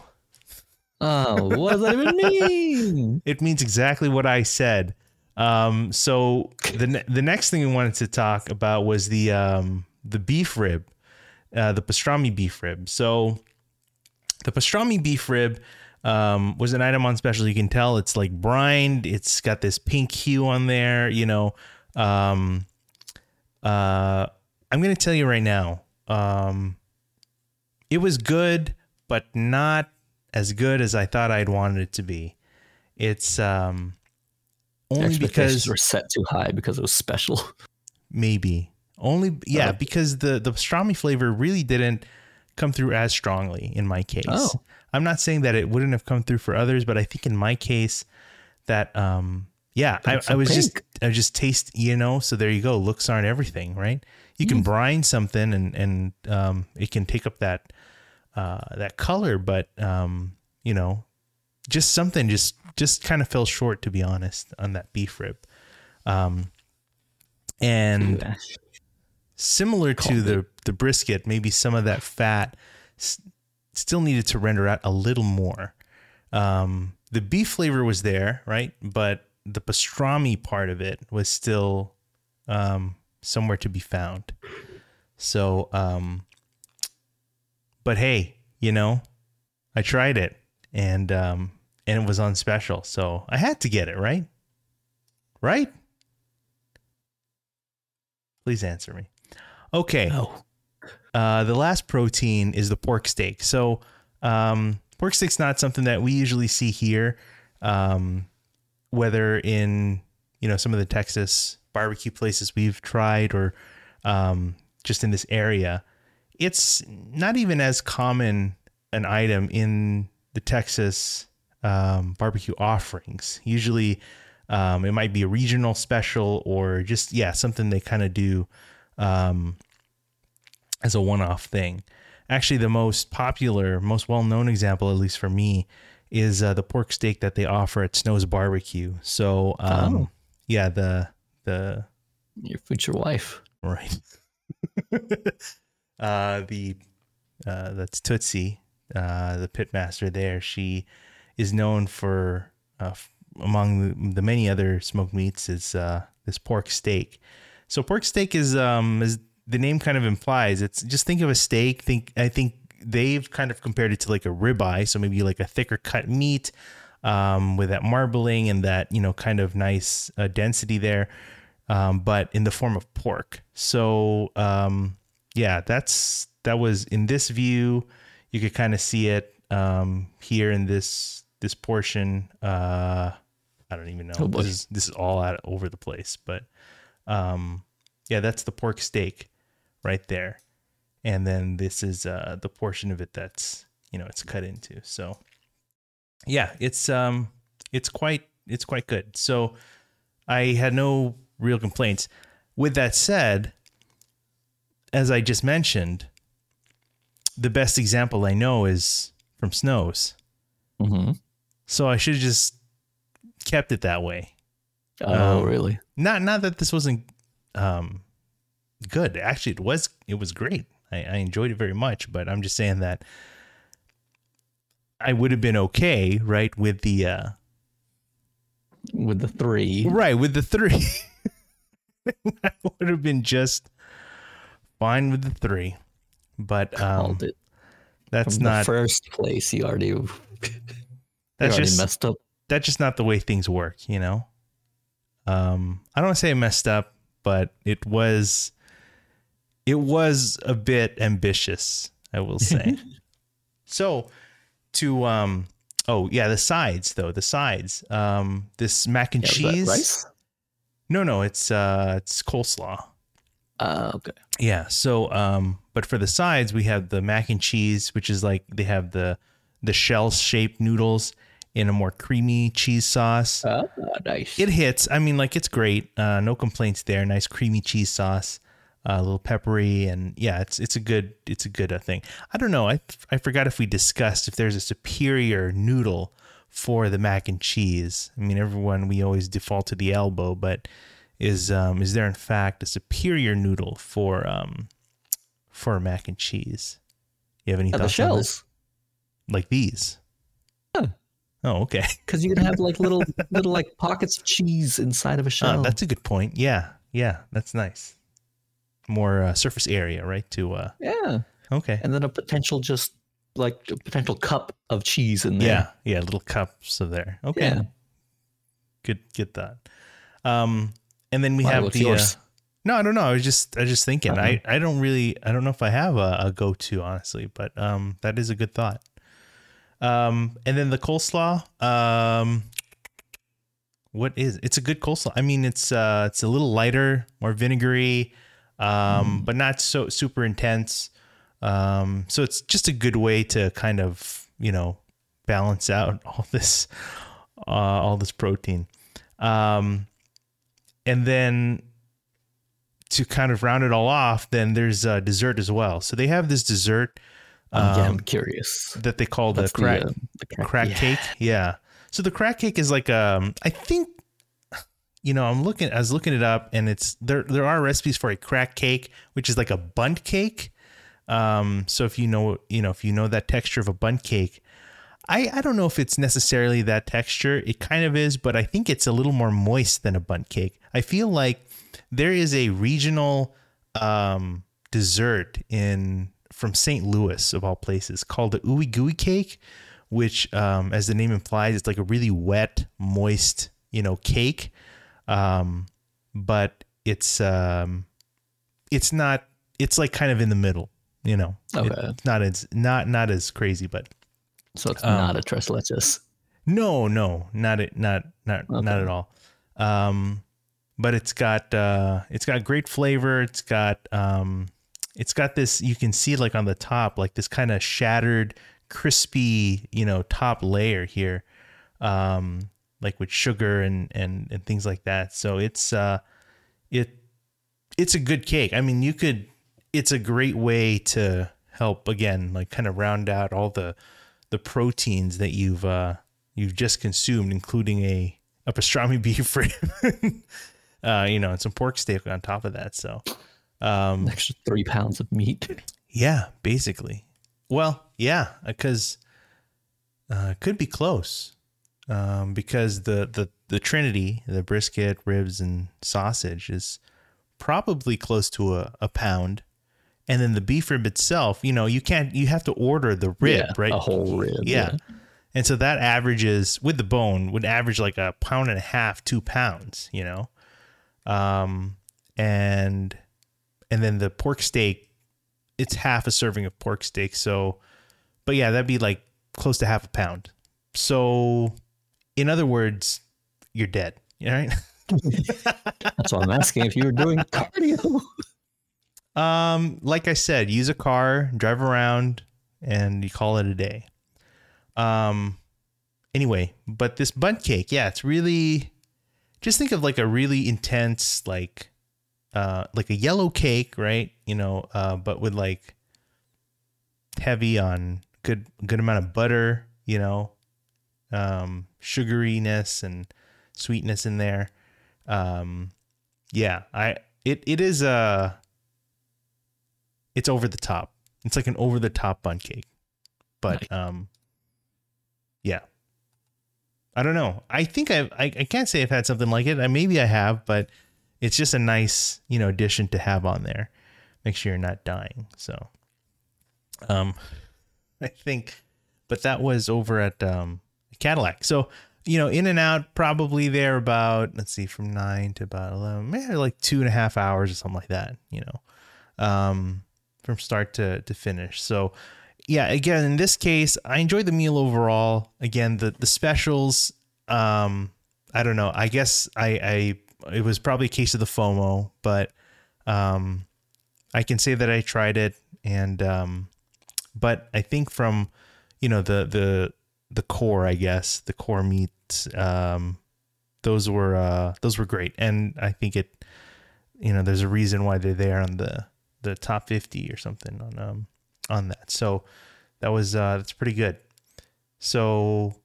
Oh, what does that even mean? it means exactly what I said. Um, so the ne- the next thing we wanted to talk about was the um, the beef rib, uh, the pastrami beef rib. So the pastrami beef rib um, was an item on special. You can tell it's like brined. It's got this pink hue on there. You know, um, uh, I'm gonna tell you right now. Um, it was good, but not as good as I thought I'd wanted it to be. It's um, only because were set too high because it was special. maybe only yeah Oh. because the the pastrami flavor really didn't come through as strongly in my case Oh. i'm not saying that it wouldn't have come through for others but i think in my case that um yeah I, I was just i just taste you know so there you go looks aren't everything right you Mm. can brine something and and um it can take up that uh that color but um you know just something just just kind of fell short to be honest on that beef rib um and. Similar to the the brisket, maybe some of that fat s- still needed to render out a little more. Um, the beef flavor was there, right? But the pastrami part of it was still um, somewhere to be found. So, um, but hey, you know, I tried it and um, and it was on special, so I had to get it, right? Right? Please answer me. Okay. No. Uh, the last protein is the pork steak. So, um, pork steak's not something that we usually see here, um, whether in you know some of the Texas barbecue places we've tried or um, just in this area. It's not even as common an item in the Texas um, barbecue offerings. Usually, um, it might be a regional special or just yeah something they kind of do. Um, as a one-off thing. Actually, the most popular, most well-known example, at least for me, is uh, the pork steak that they offer at Snow's Barbecue. So, um, Oh. yeah, the the Your future wife. right, uh, the uh, that's Tootsie, uh, the pitmaster there. She is known for uh, f- among the, the many other smoked meats is uh, this pork steak. So pork steak is um is the name kind of implies it's just think of a steak. Think I think they've kind of compared it to like a ribeye, so maybe like a thicker cut meat um, with that marbling and that you know kind of nice uh, density there, um, but in the form of pork. So um, yeah, that's that was in this view. You could kind of see it um, here in this this portion. Uh, I don't even know. Oh, this is this is all out over the place, but um, yeah, that's the pork steak right there, and then this is uh, the portion of it that's you know it's cut into. So yeah, it's um it's quite it's quite good. So I had no real complaints. With that said, as I just mentioned, the best example I know is from Snow's. Mm-hmm. So I should have just kept it that way. Oh, Um, really? Not not that this wasn't um good. Actually, it was it was great. I, I enjoyed it very much, but I'm just saying that I would have been okay, right, with the uh With the three. right with the three. I would have been just fine with the three. But um that's not the first place. You already, that's already just messed up. that's just not the way things work, you know. Um, I don't want to say messed up, but it was, it was a bit ambitious, I will say. So to um oh yeah, the sides though, the sides. Um this mac and Yeah, cheese. rice. No, no, it's uh it's coleslaw. Uh, okay. Yeah. So, um, but for the sides, we have the mac and cheese, which is like they have the the shell shaped noodles in a more creamy cheese sauce. Uh, nice. It hits. I mean, like it's great. Uh, no complaints there. Nice creamy cheese sauce, a little peppery, and yeah, it's it's a good it's a good uh, thing. I don't know. I I forgot if we discussed if there's a superior noodle for the mac and cheese. I mean, everyone we always default to the elbow, but is um is there in fact a superior noodle for um for mac and cheese? You have any Uh, the thoughts on this? shells, like these? Huh. Oh, okay. because you can have like little little like pockets of cheese inside of a Uh, shell. that's a good point. Yeah, yeah, that's nice. More uh, surface area, right? To uh, yeah, okay, and then a potential just like a potential cup of cheese in there. yeah, yeah, little cups of there. Okay, Yeah. good, get that. Um, and then we have the. Uh, no, I don't know. I was just, I was just thinking. Uh-uh. I, I don't really, I don't know if I have a, a go to honestly, but um, that is a good thought. Um, and then the coleslaw. Um, what is? It's a good coleslaw. I mean, it's uh, it's a little lighter, more vinegary, um, but not so super intense. Um, so it's just a good way to kind of you know balance out all this uh, all this protein. Um, and then to kind of round it all off, then there's uh, dessert as well. So they have this dessert Um, yeah, I'm um, curious. that they call the That's crack uh, the crack, crack yeah. cake. Yeah. So the crack cake is like um I think you know, I'm looking I was looking it up and it's there there are recipes for a crack cake, which is like a Bundt cake. Um so if you know you know, if you know that texture of a Bundt cake, I I don't know if it's necessarily that texture. It kind of is, but I think it's a little more moist than a Bundt cake. I feel like there is a regional um dessert in from St. Louis of all places called the ooey gooey cake, which, um, as the name implies, it's like a really wet, moist, you know, cake. Um, but it's um, it's not. It's like kind of in the middle, you know. Okay. it's not as not not as crazy, but So it's um, not a tres leches. no, no, not it, not not not at all. Um, but it's got uh, it's got great flavor. It's got um, it's got this. You can see like on the top, like this kind of shattered, crispy, you know, top layer here, um, like with sugar and and and things like that. So it's uh, it it's a good cake. I mean, you could. It's a great way to help again, like kind of round out all the the proteins that you've uh you've just consumed, including a a pastrami beef rib, uh, you know, and some pork steak on top of that. So, um, An extra three pounds of meat. yeah, basically. Well, yeah, because uh, it could be close, um, because the the the trinity, the brisket, ribs, and sausage is probably close to a, a pound. And then the beef rib itself, you know, you can't, you have to order the rib, Yeah, right? A whole rib. Yeah. And so that averages with the bone would average like a pound and a half, two pounds, you know? Um, and, and then the pork steak, it's half a serving of pork steak. So, but yeah, that'd be like close to half a pound. So, in other words, you're dead. All right. That's why I'm asking if you were doing cardio. Um, like I said, use a car, drive around, and you call it a day. Um, anyway, but this Bundt cake, yeah, it's really just think of like a really intense, like, uh, like a yellow cake, right? You know, uh, but with like heavy on good good amount of butter, you know, um, sugariness and sweetness in there. Um, yeah, I it it is uh it's over the top. It's like an over the top bun cake. But um yeah. I don't know. I think I've I, I can't say I've had something like it. I maybe I have, but it's just a nice, you know, addition to have on there. Make sure you're not dying. So um I think but that was over at um Cadillac. So you know, in and out probably there about let's see, from nine to about eleven, maybe like two and a half hours or something like that. You know, um, from start to to finish. So yeah, again, in this case, I enjoyed the meal overall. Again, the the specials, um, I don't know. I guess I, I it was probably a case of the FOMO, but um, I can say that I tried it, and um, but I think from you know the the the core, I guess the core meats, um, those were uh, those were great, and I think it, you know, there's a reason why they're there on the the top fifty or something on um on that. So that was uh that's pretty good. So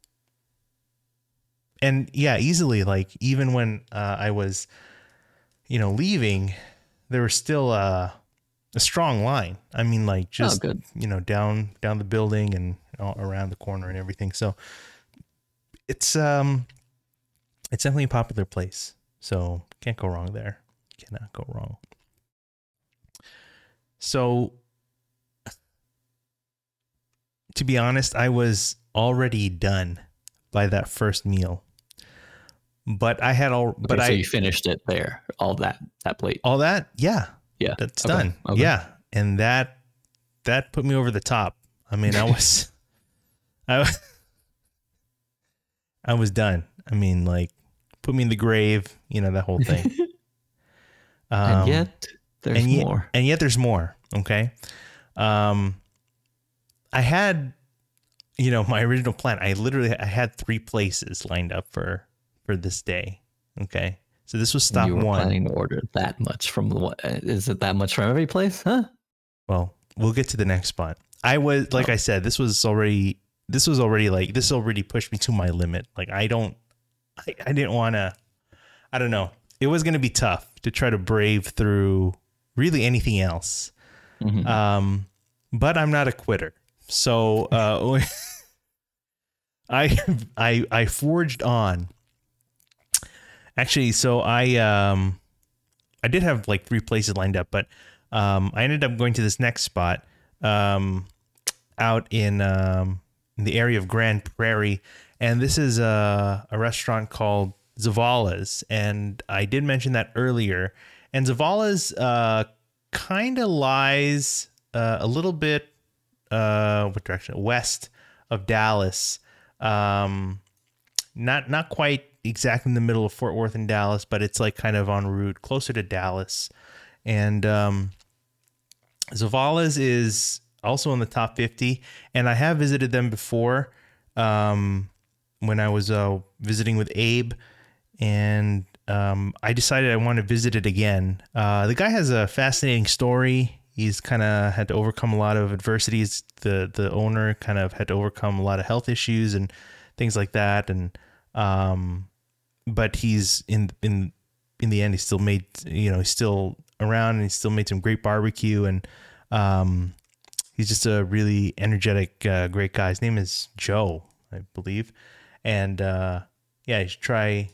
and yeah, easily like even when uh, I was you know leaving, there was still uh, a strong line. I mean like just good. you know down down the building and around the corner and everything. So it's um it's definitely a popular place. So can't go wrong there. Cannot go wrong. So to be honest, I was already done by that first meal. But I had all Okay, but so I you finished it there, all that that plate. all that, yeah, Yeah, that's Okay, done. okay. Yeah. And that that put me over the top. I mean, I was I wa- I was done. I mean, like put me in the grave, you know, that whole thing. Um, and yet there's and yet, more. And yet there's more. Okay. Um, I had, you know, my original plan. I literally I had three places lined up for for this day. Okay. So this was stop you were one. planning to order that much from what? Is it that much from every place? Huh? Well, we'll get to the next spot. I was like Oh. I said, this was already this was already like this already pushed me to my limit. Like I don't I, I didn't wanna I don't know. It was gonna be tough to try to brave through really anything else. Mhm. Um but I'm not a quitter. So uh I I I forged on. Actually, so I um I did have like three places lined up, but um I ended up going to this next spot um out in um in the area of Grand Prairie and this is a a restaurant called Zavala's and I did mention that earlier. And Zavala's uh kind of lies uh, a little bit uh what direction? West of Dallas. Um not not quite exactly in the middle of Fort Worth and Dallas but it's like kind of en route closer to Dallas. And um Zavala's is also in the top 50 and I have visited them before um when I was uh visiting with Abe and um, I decided I want to visit it again. Uh, the guy has a fascinating story. He's kind of had to overcome a lot of adversities. The the owner kind of had to overcome a lot of health issues and things like that. And um, but he's in in in the end, he still made you know he's still around and he still made some great barbecue and um, he's just a really energetic, uh, great guy. His name is Joe, I believe, and uh, yeah, you should try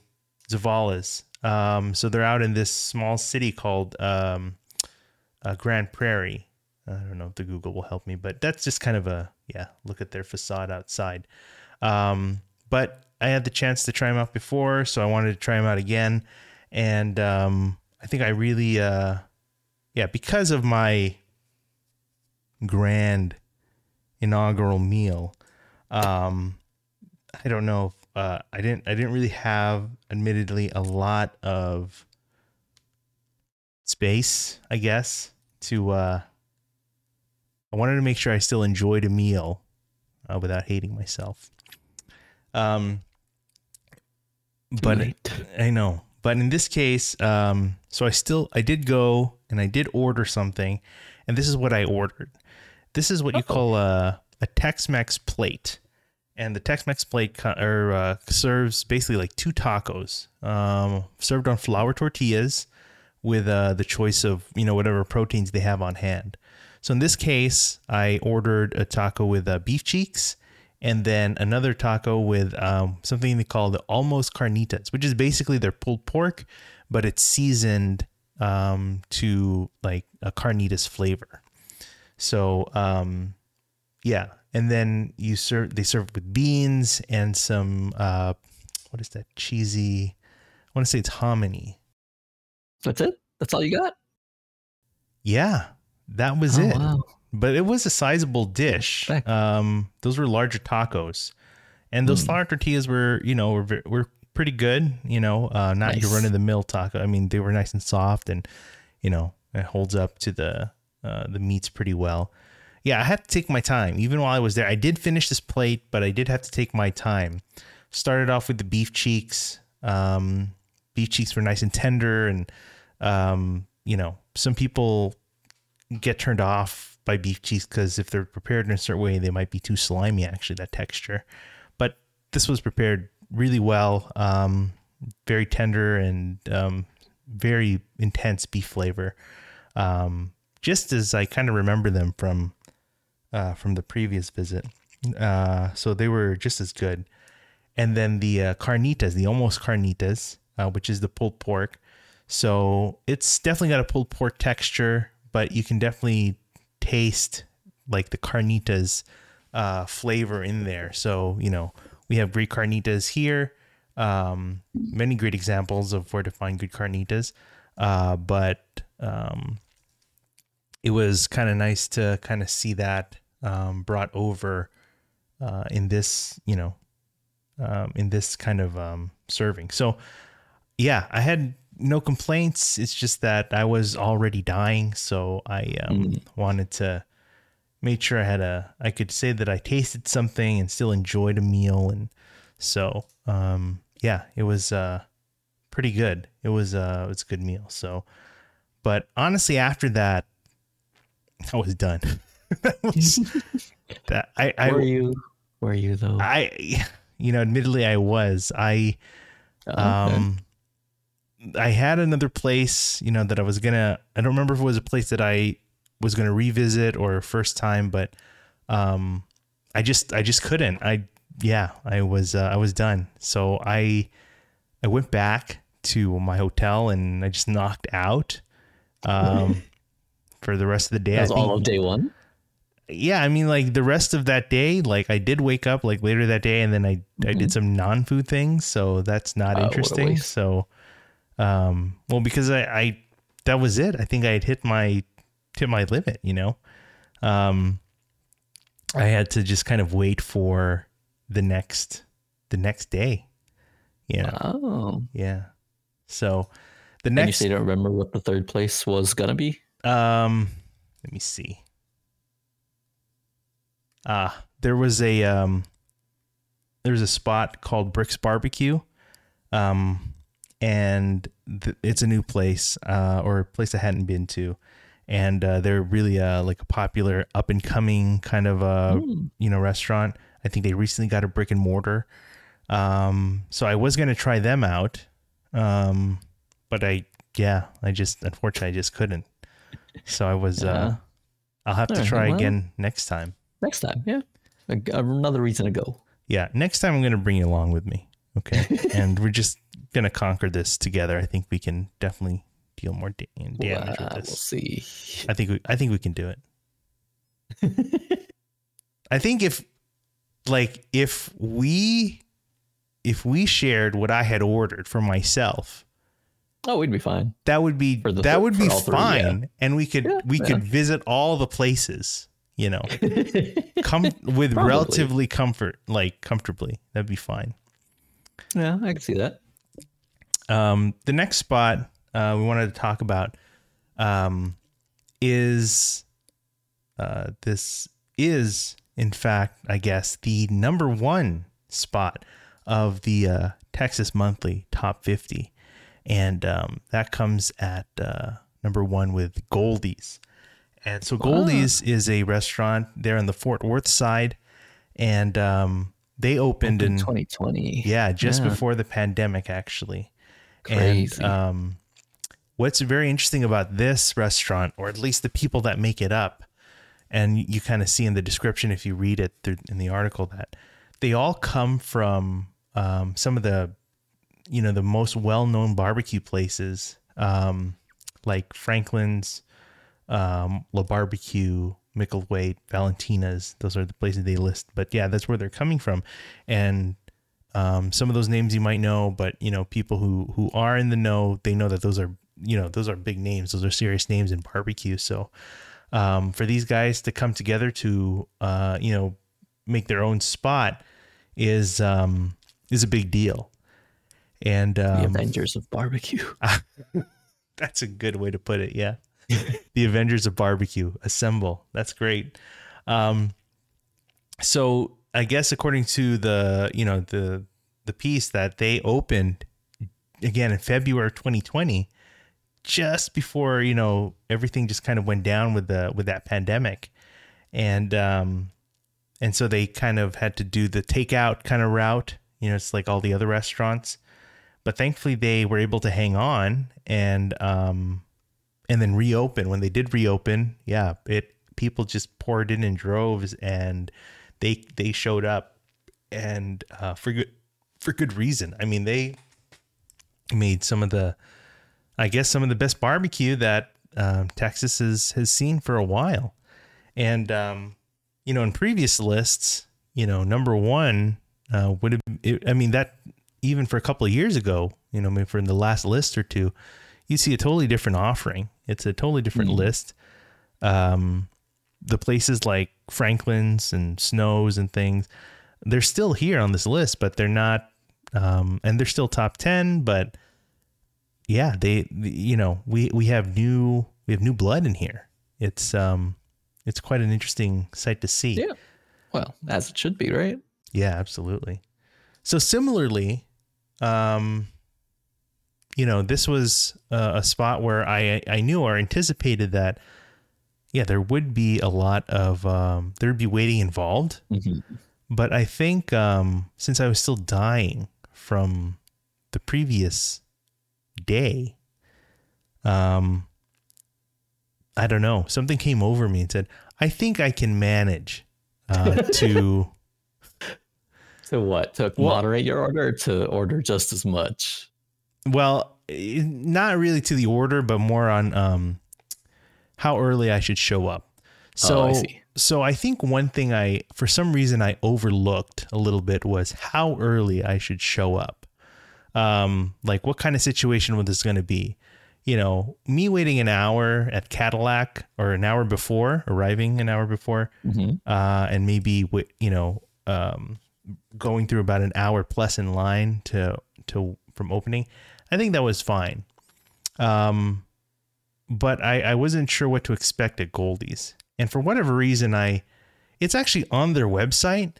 Zavala's. Um, so they're out in this small city called um, uh, Grand Prairie. I don't know if the Google will help me, but that's just kind of a yeah look at their facade outside. Um, but I had the chance to try them out before, so I wanted to try them out again, and um, I think I really uh, yeah because of my grand inaugural meal. Um, I don't know. If, uh, I didn't. I didn't really have, admittedly, a lot of space. I guess to. Uh, I wanted to make sure I still enjoyed a meal uh, without hating myself. Um, but late. I know. But in this case, um, so I still I did go and I did order something, and this is what I ordered. This is what you call a a Tex-Mex plate, and the Tex-Mex plate co- or, uh, serves basically like two tacos, um, served on flour tortillas, with uh, the choice of you know whatever proteins they have on hand. So in this case, I ordered a taco with uh, beef cheeks, and then another taco with um, something they call the almost carnitas, which is basically their pulled pork, but it's seasoned um, to like a carnitas flavor. So um, yeah, and then you serve they serve with beans and some uh, what is that cheesy? I want to say it's hominy. That's it. That's all you got. Yeah, that was oh, it. Wow. but it was a sizable dish. Um, those were larger tacos, and those Mm. flour tortillas were, you know, were were pretty good. You know, uh, not your run of the mill taco. I mean, they were nice and soft, and you know, it holds up to the uh, the meats pretty well. Yeah, I had to take my time. Even while I was there, I did finish this plate, but I did have to take my time. Started off with the beef cheeks. Um, beef cheeks were nice and tender, and um, you know, some people get turned off by beef cheeks because if they're prepared in a certain way, they might be too slimy. Actually, that texture, but this was prepared really well. Um, very tender and um, very intense beef flavor. Um, just as I kind of remember them from uh, from the previous visit. Uh, so they were just as good. And then the uh, carnitas, the almost carnitas, uh, which is the pulled pork. So it's definitely got a pulled pork texture, but you can definitely taste like the carnitas uh, flavor in there. So, you know, we have great carnitas here. Um, many great examples of where to find good carnitas. Uh, but um, it was kind of nice to kind of see that um, brought over uh, in this, you know, um, in this kind of um, serving. So, yeah, I had no complaints. It's just that I was already dying, so I um, wanted to make sure I had a I could say that I tasted something and still enjoyed a meal, and so um, yeah, it was uh, pretty good. It was uh, it was a good meal. So, but honestly, after that, I was done. that was that I I were you? Were you though? I you know admittedly I was I Oh, okay. um I had another place you know that I was gonna I don't remember if it was a place that I was gonna revisit or first time but um I just I just couldn't I yeah I was uh, I was done so I I went back to my hotel and I just knocked out um for the rest of the day that was all of day one. yeah, I mean, like the rest of that day, like I did wake up like later that day, and then I I did some non food things, so that's not a interesting. So, um, well, because I I that was it. I think I had hit my hit my limit. You know, um, I had to just kind of wait for the next the next day. Yeah, Oh, yeah. So the and you next say you don't remember what the third place was gonna be? Um, let me see. Ah, there was a um, there was a spot called Brix Barbecue, um, and th- it's a new place, uh, or a place I hadn't been to, and uh, they're really uh like a popular up and coming kind of uh Hmm. you know restaurant. I think they recently got a brick and mortar. Um, so I was gonna try them out, um, but I yeah, I just unfortunately I just couldn't. So I was uh, Yeah. I'll have to try well. again next time. Next time, yeah. A- Another reason to go. Yeah, next time I'm gonna bring you along with me. Okay, and we're just gonna conquer this together. I think we can definitely deal more da- damage Well, with we'll see. I think we, I think we can do it. I think if like if we if we shared what I had ordered for myself, oh, we'd be fine. that would be the that would be all three, fine, yeah. and we could Yeah, we could visit all the places. You know, come with Probably. relatively comfort, like comfortably. That'd be fine. yeah, I can see that. Um, the next spot uh, we wanted to talk about um, is uh, this is in fact, I guess, the number one spot of the uh, Texas Monthly Top 50, and um, that comes at uh, number one with Goldie's. And so Goldie's is a restaurant there on the Fort Worth side, and um, they opened in in 2020. yeah, just Yeah. before the pandemic, actually. Crazy. And um, what's very interesting about this restaurant, or at least the people that make it up, and you kind of see in the description if you read it through, in the article that they all come from um, some of the, you know, the most well-known barbecue places, um, like Franklin's, um, La Barbecue, Micklethwait, Valentina's. Those are the places they list. But yeah, that's where they're coming from, and um, some of those names you might know, but you know, people who who are in the know, they know that those are you know those are big names. Those are serious names in barbecue. So, um, for these guys to come together to uh, you know make their own spot is um, is a big deal. And The um, Avengers of barbecue. that's a good way to put it. Yeah. the Avengers of barbecue assemble. That's great. Um, so I guess according to the, you know, the, the piece that they opened again in February 2020, just before, you know, everything just kind of went down with the, with that pandemic. And, um, and so they kind of had to do the takeout kind of route. You know, it's like all the other restaurants but thankfully they were able to hang on and um and then reopen. When they did reopen yeah it people just poured in in droves and they they showed up and uh for good for good reason. I mean they made some of the i guess some of the best barbecue that um, texas has has seen for a while. And um you know in previous lists you know number one uh would have i mean that even for a couple of years ago, you know, maybe from the last list or two, you see a totally different offering. It's a totally different Mhm. list. Um, the places like Franklin's and Snow's and things, they're still here on this list, but they're not, um, and they're still top 10, but yeah, they, you know, we, we have new, we have new blood in here. It's, um, it's quite an interesting sight to see. Yeah. Well, as it should be, right? Yeah, absolutely. So similarly, um, you know, this was uh, a spot where I I knew or anticipated that, yeah, there would be a lot of um, there would be waiting involved. Mm-hmm. But I think um, since I was still dying from the previous day, um, I don't know, something came over me and said, I think I can manage uh, to. To what? To moderate your order to order just as much? Well, eh, not really to the order, but more on um, how early I should show up. So, Oh, I see. so I think one thing I, for some reason, I overlooked a little bit was how early I should show up. Um, like what kind of situation was this going to be? You know, me waiting an hour at Cattleack or an hour before, arriving an hour before, Mm-hmm. uh, and maybe you know um, going through about an hour plus in line to to from opening. I think that was fine, um, but I, I wasn't sure what to expect at Goldie's, and for whatever reason, I it's actually on their website.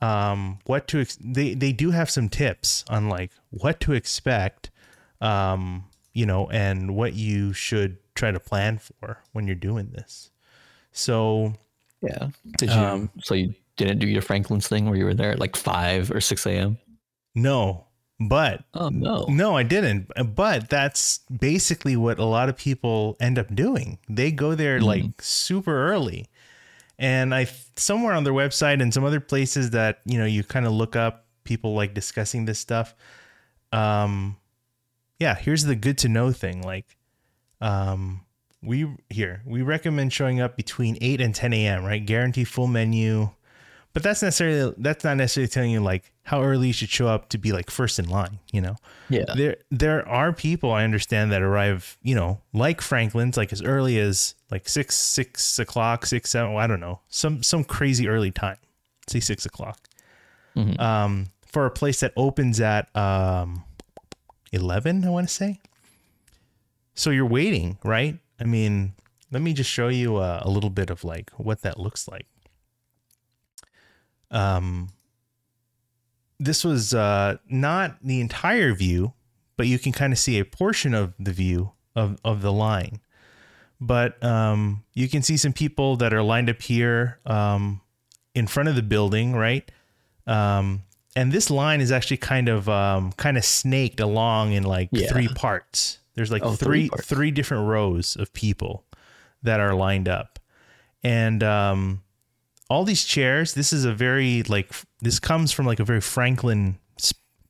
Um, what to ex- they they do have some tips on like what to expect, um, you know, and what you should try to plan for when you're doing this. So Yeah. Did you? Um, so you didn't do your Franklin's thing where you were there at like five or six a.m. No, but Oh no. no, I didn't. But that's basically what a lot of people end up doing. They go there Mhm. like super early. And I somewhere on their website and some other places that, you know, you kind of look up people like discussing this stuff. Um yeah, here's the good to know thing like um we here, we recommend showing up between 8 and 10 a.m., right? Guarantee full menu. But that's necessarily that's not necessarily telling you like how early you should show up to be like first in line, you know. Yeah. There there are people I understand that arrive, you know, like Franklin's, like as early as like six six o'clock, six seven. I don't know, some some crazy early time. Say six o'clock. Mhm. Um, for a place that opens at um eleven, I want to say. So you're waiting, right? I mean, let me just show you uh, a little bit of like what that looks like. Um, this was uh, not the entire view, but you can kind of see a portion of the view of, of the line. But um, you can see some people that are lined up here um, in front of the building, right? Um, and this line is actually kind of um, kind of snaked along in like Yeah. three parts. There's like Oh, three three three different rows of people that are lined up, and um, all these chairs. This is a very like this comes from like a very Franklin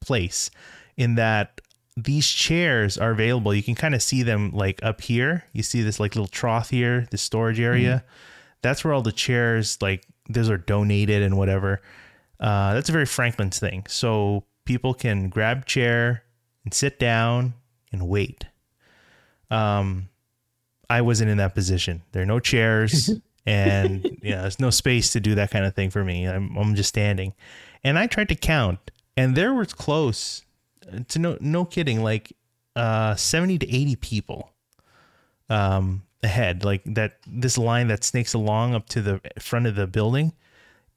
place, in that these chairs are available. You can kind of see them like up here. You see this like little trough here, the storage area. That's where all the chairs like those are donated and whatever. Uh, that's a very Franklin's thing. So people can grab chair and sit down and wait. Um, I wasn't in that position. There are no chairs and yeah, there's no space to do that kind of thing for me. I'm I'm just standing. And I tried to count and there was close to no no kidding like uh 70 to 80 people um ahead like that this line that snakes along up to the front of the building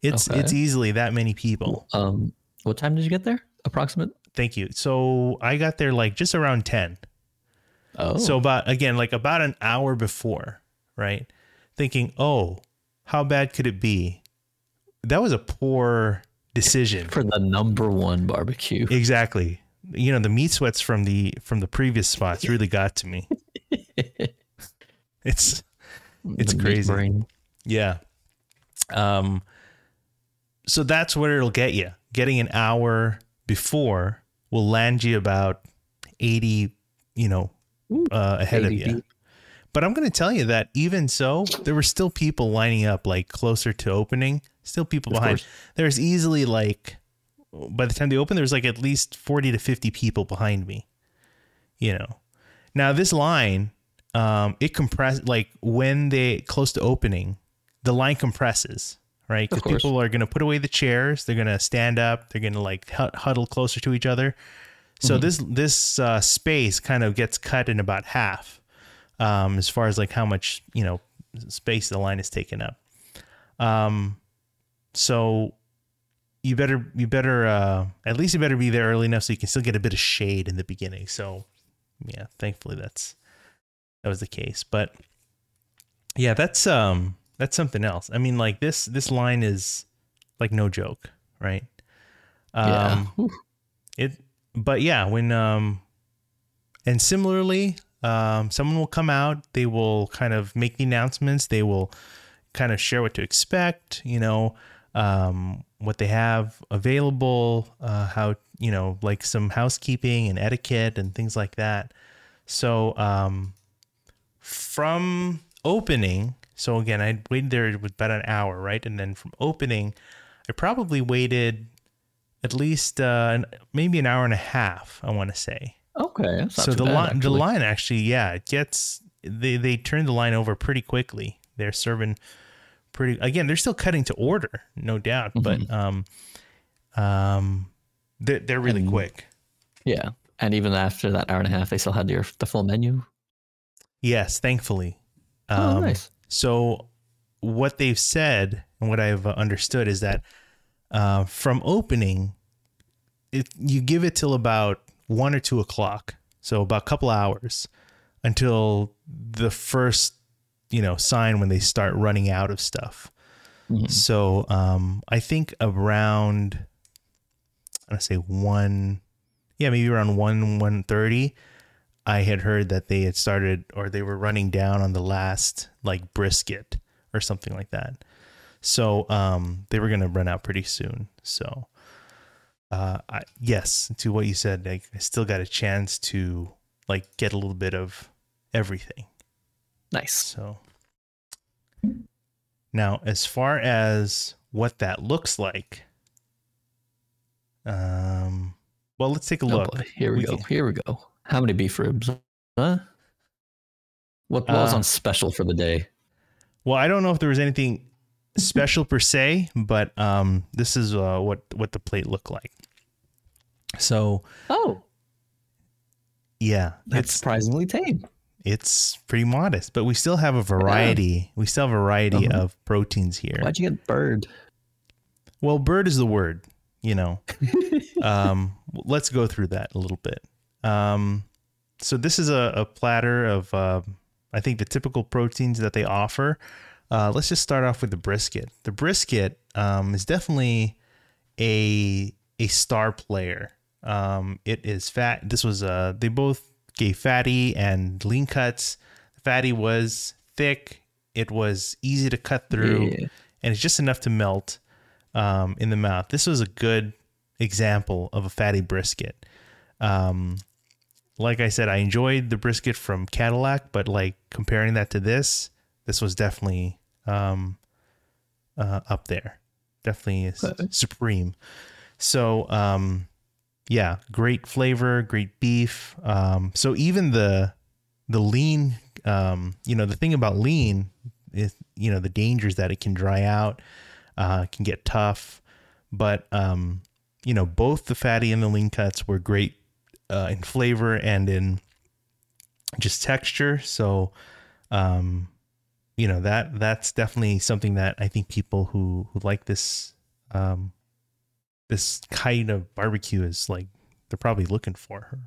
it's Okay. it's easily that many people Um, what time did you get there? Approximate. thank you so i got there like just around 10 Oh, so about again like about an hour before right thinking oh how bad could it be that was a poor decision for the number one barbecue. exactly you know the meat sweats from the from the previous spots really got to me it's It's The crazy. Yeah. Um so that's where it'll get you. Getting an hour before will land you about 80, you know, uh, ahead of you. deep. But I'm going to tell you that even so, there were still people lining up like closer to opening, still people Of behind. course. There's easily like by the time they open there's like at least 40 to 50 people behind me. You know. Now this line um it compress like when they close to opening, the line compresses, right? Cuz people are going to put away the chairs, they're going to stand up, they're going to like huddle closer to each other. So Mhm. this this uh, space kind of gets cut in about half, um, as far as like how much you know space the line is taken up. Um, so you better you better uh, at least you better be there early enough so you can still get a bit of shade in the beginning. So yeah, thankfully that's that was the case. But yeah, that's um that's something else. I mean, like this this line is like no joke, right? yeah. Um, Whew. it but yeah when um and similarly um someone will come out they will kind of make the announcements they will kind of share what to expect you know um what they have available uh how you know like some housekeeping and etiquette and things like that so um from opening so again i waited there with about an hour right and then from opening i probably waited at least uh, maybe an hour and a half. I want to say. Okay. So the bad, line, the actually. line actually, yeah, it gets they they turn the line over pretty quickly. They're serving pretty. Again, they're still cutting to order, no doubt, but um, um, they're they're really And- quick. Yeah. And even after that hour and a half, they still had your the full menu. Yes, thankfully. Oh, Um, nice. So, what they've said and what I've understood is that uh, from opening, it you give it till about one or two o'clock, so about a couple hours until the first, you know, sign when they start running out of stuff. Mhm. So, um, I think around, I want to say one, yeah, maybe around one one thirty. I had heard that they had started or they were running down on the last like brisket or something like that. So um, they were going to run out pretty soon. So uh, I, yes, to what you said, like, I still got a chance to like get a little bit of everything. Nice. So now, as far as what that looks like, um, well, let's take a Oh, look. Here we, We go. can- Here we go. How many beef ribs? Huh? What was Uh, on special for the day? Well, I don't know if there was anything special per se, but um, this is uh, what what the plate looked like. So Oh, yeah, that's it's surprisingly tame. it's pretty modest, but we still have a variety. We still have a variety Uh-huh. of proteins here. Why'd you get bird? Well, bird is the word, you know. um, let's go through that a little bit. Um, so this is a, a platter of, uh, I think the typical proteins that they offer. Uh, let's just start off with the brisket. The brisket um, is definitely a a star player. Um, it is fat. This was uh, they both gave fatty and lean cuts. Fatty was thick. It was easy to cut through Yeah. and it's just enough to melt um, in the mouth. This was a good example of a fatty brisket. Um, like I said, I enjoyed the brisket from Cattleack, but like comparing that to this, this was definitely um, uh, up there. Definitely Okay. supreme. So, um, yeah, great flavor, great beef. Um, so even the the lean Um, you know, the thing about lean is, you know, the dangers that it can dry out, uh, can get tough, but um, you know, both the fatty and the lean cuts were great uh, in flavor and in just texture. So, um, you know that that's definitely something that I think people who who like this um, this kind of barbecue is like they're probably looking for her.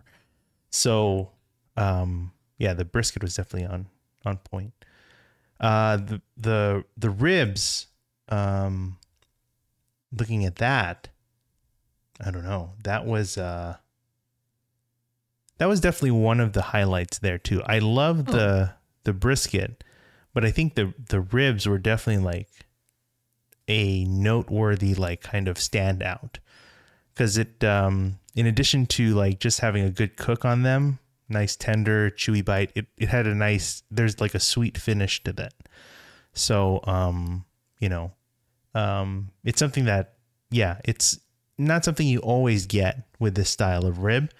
So, um, yeah, the brisket was definitely on on point. Uh, the the the ribs, um, looking at that, I don't know. That was uh, that was definitely one of the highlights there too. I love Oh. the the brisket, but I think the the ribs were definitely like a noteworthy like kind of standout. Because it um in addition to like just having a good cook on them nice tender chewy bite it, it had a nice there's like a sweet finish to that. So um you know um it's something that yeah it's not something you always get with this style of rib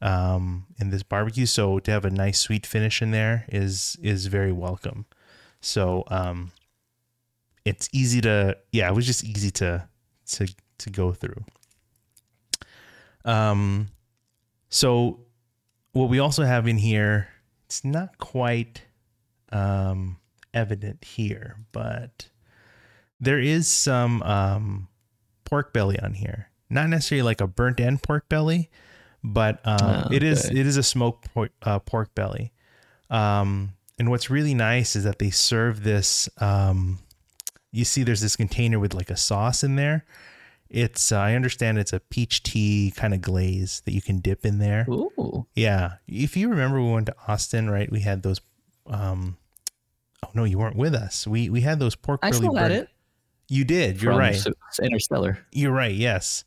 um in this barbecue. So to have a nice sweet finish in there is is very welcome. So um it's easy to yeah it was just easy to to to go through. Um so what we also have in here it's not quite um evident here but there is some um pork belly on here. Not necessarily like a burnt end pork belly but um Ah, it is okay. it is a smoked pork, uh, pork belly. Um and what's really nice is that they serve this um you see there's this container with like a sauce in there it's uh, i understand it's a peach tea kind of glaze that you can dip in there Ooh. yeah if you remember we went to austin right we had those um oh no you weren't with us we we had those pork I belly still had burger- it. you did you're from right Interstellar. you're right yes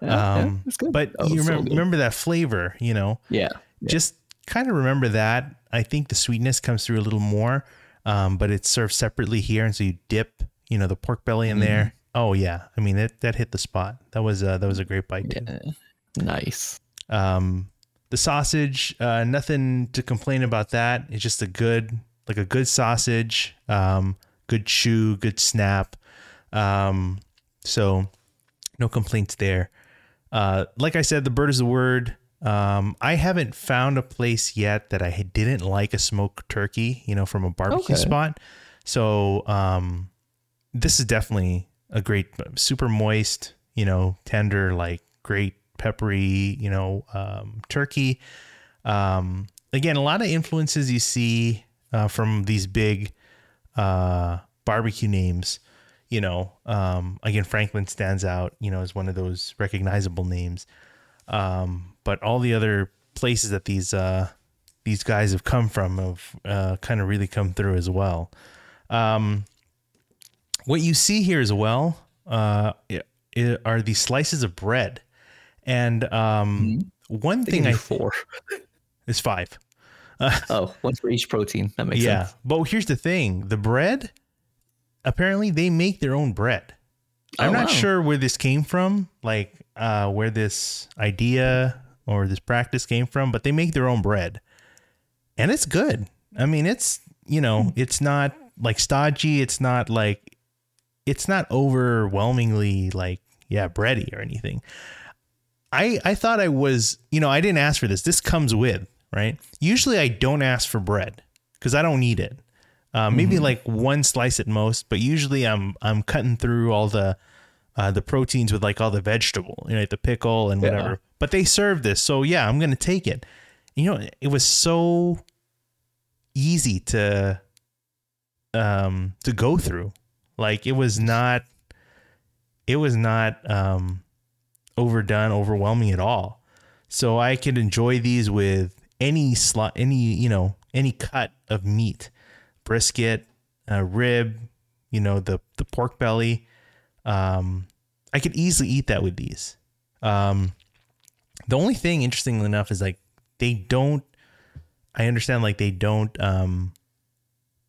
Yeah, yeah, um good. but Oh, you it's so remember, remember that flavor you know Yeah. Yeah. just kind of remember that. I think the sweetness comes through a little more, um, but it's served separately here, and so you dip, you know, the pork belly in there. Oh yeah, I mean that that hit the spot. That was uh, that was a great bite. Yeah. Nice. Um, the sausage, uh, nothing to complain about that. It's just a good, like a good sausage, um, good chew, good snap. Um, so no complaints there. Uh, like I said, the bird is the word. Um, I haven't found a place yet that I didn't like a smoked turkey, you know, from a barbecue Okay. spot. So, um, this is definitely a great, super moist, you know, tender, like great peppery, you know, um, turkey. Um, again, a lot of influences you see uh, from these big uh, barbecue names. You know, um, again, Franklin stands out. You know, as one of those recognizable names. Um, but all the other places that these uh, these guys have come from have uh, kind of really come through as well. Um, what you see here as well uh, i- i- are these slices of bread, and um, one thing I four. is five. Oh, one for each protein. That makes yeah, sense. but here's the thing: the bread. Apparently, they make their own bread. I'm Oh, not wow. sure where this came from, like uh, where this idea or this practice came from, but they make their own bread, and it's good. I mean, it's you Hmm. know, it's not like stodgy. It's not like it's not overwhelmingly like yeah, bready or anything. I I thought I was, you know, I didn't ask for this. This comes with, right? Usually I don't ask for bread because I don't need it. Uh, maybe like one slice at most, but usually I'm I'm cutting through all the uh, the proteins with like all the vegetable, you know, like the pickle and Yeah. whatever. But they serve this, so yeah, I'm gonna take it. You know, it was so easy to um to go through. Like it was not it was not um overdone, overwhelming at all. So I could enjoy these with any slot, any you know, any cut of meat, brisket, rib, you know, the the pork belly. Um, I could easily eat that with these. Um, the only thing, interestingly enough, is like they don't. I understand, like they don't. Um,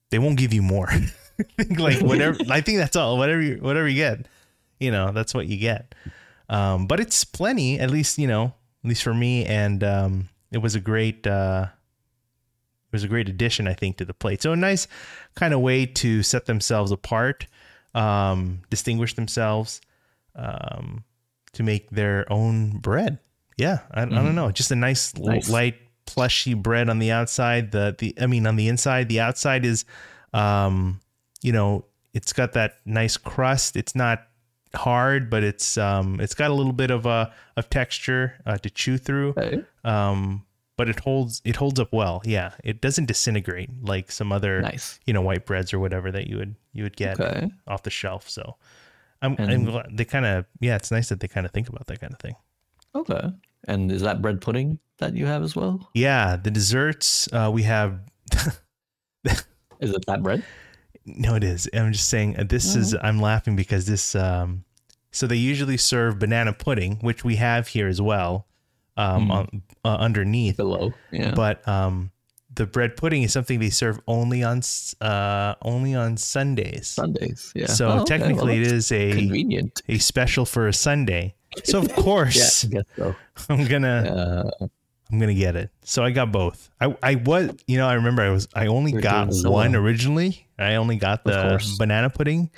they won't give you more. like whatever. I think that's all. Whatever you whatever you get, you know, that's what you get. Um, but it's plenty, at least you know, at least for me. And um, it was a great, uh, was a great addition, I think, to the plate. So a nice kind of way to set themselves apart, um, distinguish themselves, um, to make their own bread. Yeah, I, I don't know, just a nice, l- Nice. light, plushy bread on the outside. The the I mean, on the inside, the outside is, um, you know, it's got that nice crust. It's not hard, but it's um, it's got a little bit of a of texture uh, to chew through Okay. um but it holds it holds up well yeah it doesn't disintegrate like some other Nice. you know white breads or whatever that you would you would get Okay. off the shelf so i'm, I'm glad they kind of yeah it's nice that they kind of think about that kind of thing Okay. And is that bread pudding that you have as well? yeah the desserts uh we have Is it that bread? No it is i'm just saying uh, this is i'm laughing because this um so they usually serve banana pudding which we have here as well um Mm. on, uh, underneath Below. Yeah. but um the bread pudding is something they serve only on uh only on Sundays. Sundays. Yeah. So Oh, okay. technically Well, it is a convenient. a special for a Sunday. So of Yeah, course guess so. I'm gonna Uh, I'm gonna get it. So I got both. I I was you know I remember I was I only You're got so one well. originally. I only got the banana pudding,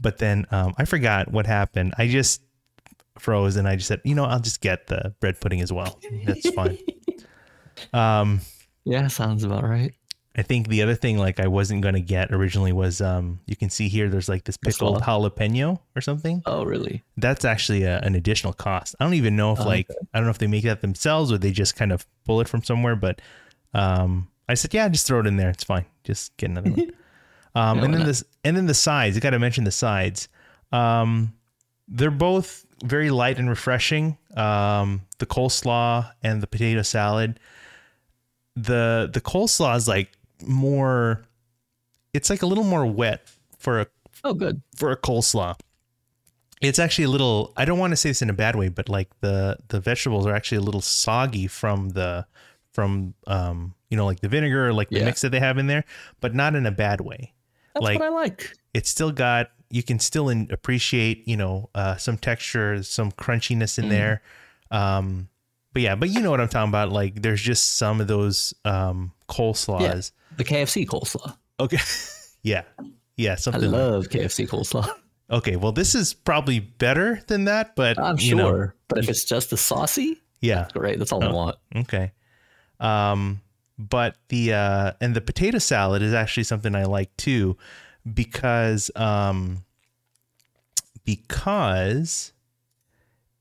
but then um I forgot what happened. I just froze and I just said you know I'll just get the bread pudding as well. That's fine. um. yeah, sounds about right. I think the other thing like I wasn't gonna get originally was um you can see here there's like this pickled jalapeno or something. Oh, really? That's actually a, an additional cost. I don't even know if Oh, like I don't know if they make that themselves or they just kind of pull it from somewhere. But um I said yeah, just throw it in there. It's fine. Just get another one. Um Yeah, and then not? this and then the sides. I got to mention the sides. Um they're both very light and refreshing. Um the coleslaw and the potato salad. The the coleslaw is like more it's like a little more wet for a Oh, good. for a coleslaw. It's actually a little I don't want to say this in a bad way, but like the the vegetables are actually a little soggy from the from um you know like the vinegar or like the Yeah. mix that they have in there, but not in a bad way. That's Like- what I like. It's still got you can still in, appreciate, you know, uh some texture, some crunchiness in Mhm. there. Um but yeah, but you know what I'm talking about like there's just some of those um coleslaws. The KFC coleslaw. Okay. yeah. Yeah, I something like love KFC coleslaw. Okay, well, this is probably better than that, but I'm you know, sure. But if it's just the saucy, yeah, great. That's all I Oh. want. okay. Um, but the uh, and the potato salad is actually something I like too, because um, because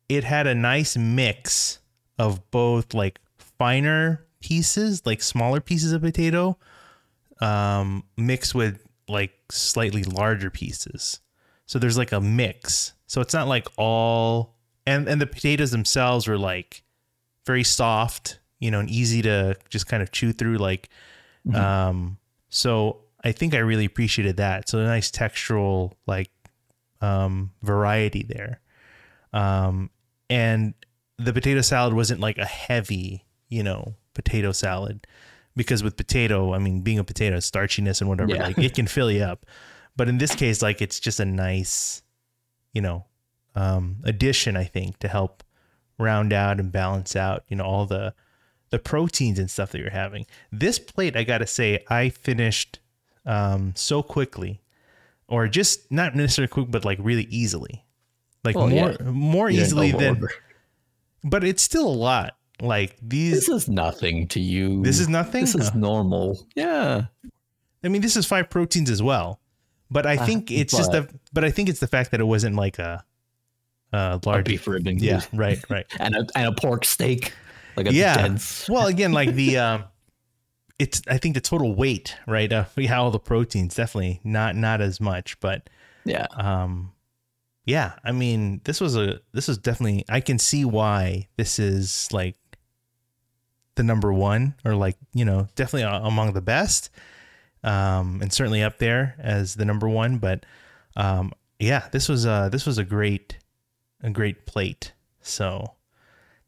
it had a nice mix of both like finer pieces, like smaller pieces of potato, um, mixed with like slightly larger pieces. So there's like a mix. So it's not like all and and the potatoes themselves were like very soft, you know, and easy to just kind of chew through like Mhm. um so I think I really appreciated that. So a nice textural like um variety there. Um and the potato salad wasn't like a heavy, you know, potato salad because with potato, I mean, being a potato, starchiness and whatever, Yeah. like it can fill you up. But in this case, like it's just a nice, you know, um, addition, I think, to help round out and balance out, you know, all the the proteins and stuff that you're having. This plate, I gotta say, I finished um, so quickly, or just not necessarily quick, but like really easily, like Well, more yeah. more easily than. But it's still a lot. Like these, This is nothing to you. this is nothing. This is normal. Yeah. I mean, this is five proteins as well, but I Uh, think it's just the. But I think it's the fact that it wasn't like a, a A large. beef rib and Yeah, right, right. and a and a pork steak. Like a Yeah. dense. Well, again, like the, um, it's. I think the total weight, right? Uh, yeah, all the proteins definitely not not as much, but Yeah. um, yeah. I mean, this was a. This was definitely. I can see why this is like the number one, or like you know, definitely among the best, um, and certainly up there as the number one. But um, yeah, this was a this was a great a great plate. So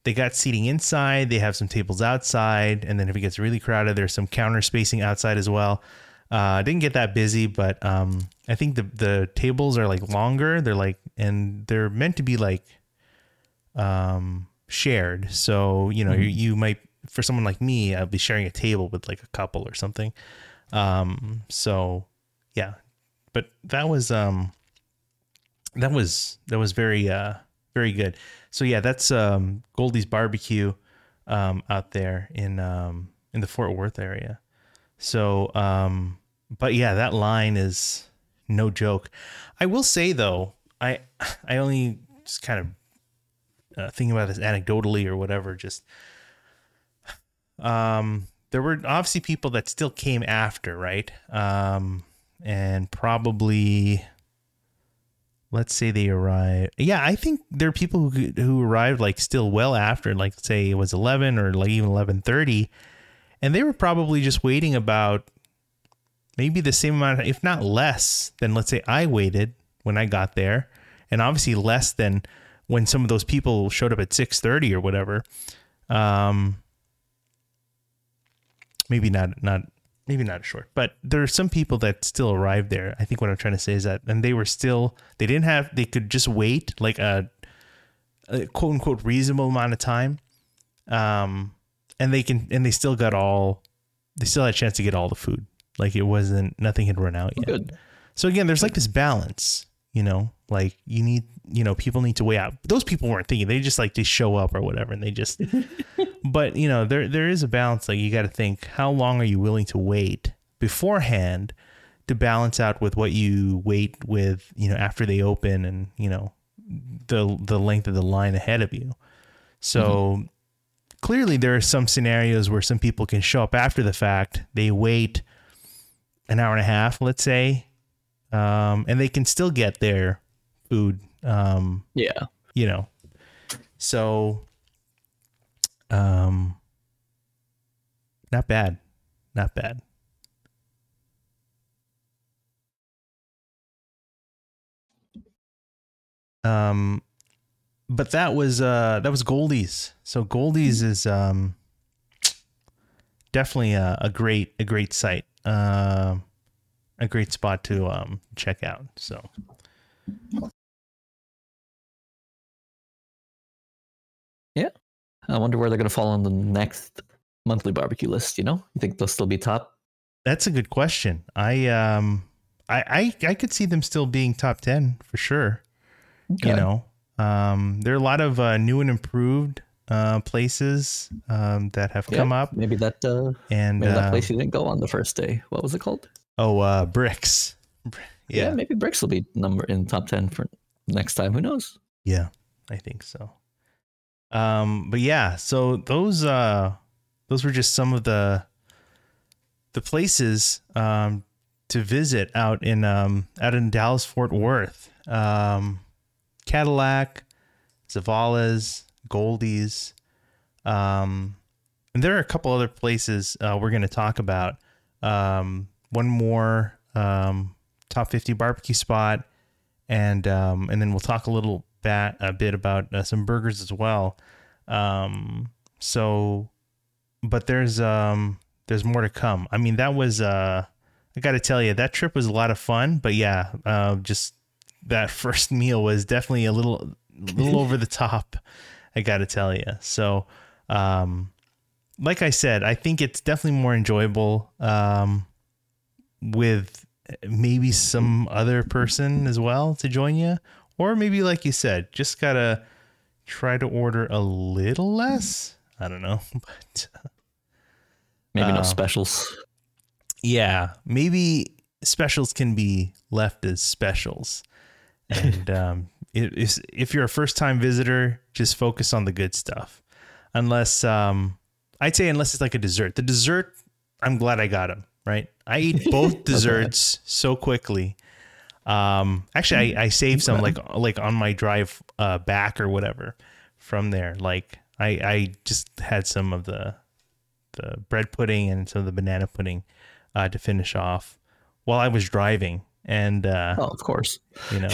they got seating inside. They have some tables outside, and then if it gets really crowded, there's some counter spacing outside as well. Uh, didn't get that busy, but um, I think the the tables are like longer. They're like, and they're meant to be like um, shared. So you know, you, you might for someone like me, I'll be sharing a table with like a couple or something. Um, so yeah, but that was um, that was that was very uh very good. So yeah, that's um Goldie's barbecue um out there in um in the Fort Worth area. So um but yeah, that line is no joke. I will say though, I I only just kind of uh, thinking about this anecdotally or whatever. Just um, there were obviously people that still came after, right? Um, and probably let's say they arrived. Yeah, I think there are people who who arrived like still well after, like say it was eleven or like even eleven thirty, and they were probably just waiting about maybe the same amount, if not less than let's say I waited when I got there, and obviously less than when some of those people showed up at six thirty or whatever. Um, maybe not not maybe not short, but there are some people that still arrived there. I think what I'm trying to say is that, and they were still they didn't have they could just wait like a, a quote unquote reasonable amount of time, um, and they can and they still got all they still had a chance to get all the food. Like it wasn't nothing had run out yet. Good. So again, there's like this balance, you know, like you need, you know, people need to weigh out. Those people weren't thinking; they just like they show up or whatever, and they just. but you know, there there is a balance. Like you got to think, how long are you willing to wait beforehand to balance out with what you wait with, you know, after they open, and you know, the the length of the line ahead of you. So. Mm-hmm. Clearly, there are some scenarios where some people can show up after the fact. They wait an hour and a half, let's say, um, and they can still get their food. Um, Yeah. you know, so, um, not bad, not bad. Um, but that was uh that was Goldie's. So Goldie's is um definitely a, a great a great site. Um, a great spot to um check out. So Yeah. I wonder where they're going to fall on the next monthly barbecue list. You know, you think they'll still be top? that's a good question. I um I I, I could see them still being top ten for sure. Okay. You know, um, there are a lot of uh, new and improved uh, places um, that have Yeah, come up, Maybe that. Uh, and maybe that uh, place you didn't go on the first day. What was it called? Oh, uh, Brix. Yeah, maybe Brix will be number in top ten for next time. Who knows? Yeah, I think so. Um, but yeah, so those uh those were just some of the the places um to visit out in um out in Dallas Fort Worth. Um Cattleack, Zavala's, Goldie's. Um and there are a couple other places uh, we're going to talk about. Um, one more um, top 50 barbecue spot and um, and then we'll talk a little bat a bit about uh, some burgers as well. Um, so, but there's um there's more to come. I mean, that was uh, I got to tell you that trip was a lot of fun. But yeah, uh, just that first meal was definitely a little little over the top. I got to tell you. So, um, like I said, I think it's definitely more enjoyable um, with maybe some other person as well to join you? Or maybe like you said just gotta try to order a little less? I don't know but Maybe no Uh, specials. yeah maybe specials can be left as specials. And um, it is, if you're a first time visitor just focus on the good stuff. Unless um, i'd say unless it's like a dessert. The dessert i'm glad i got them right i eat both desserts so quickly um, actually I, I saved some like like on my drive uh, back or whatever from there like I, I just had some of the the bread pudding and some of the banana pudding uh, to finish off while I was driving and uh, Oh, of course. you know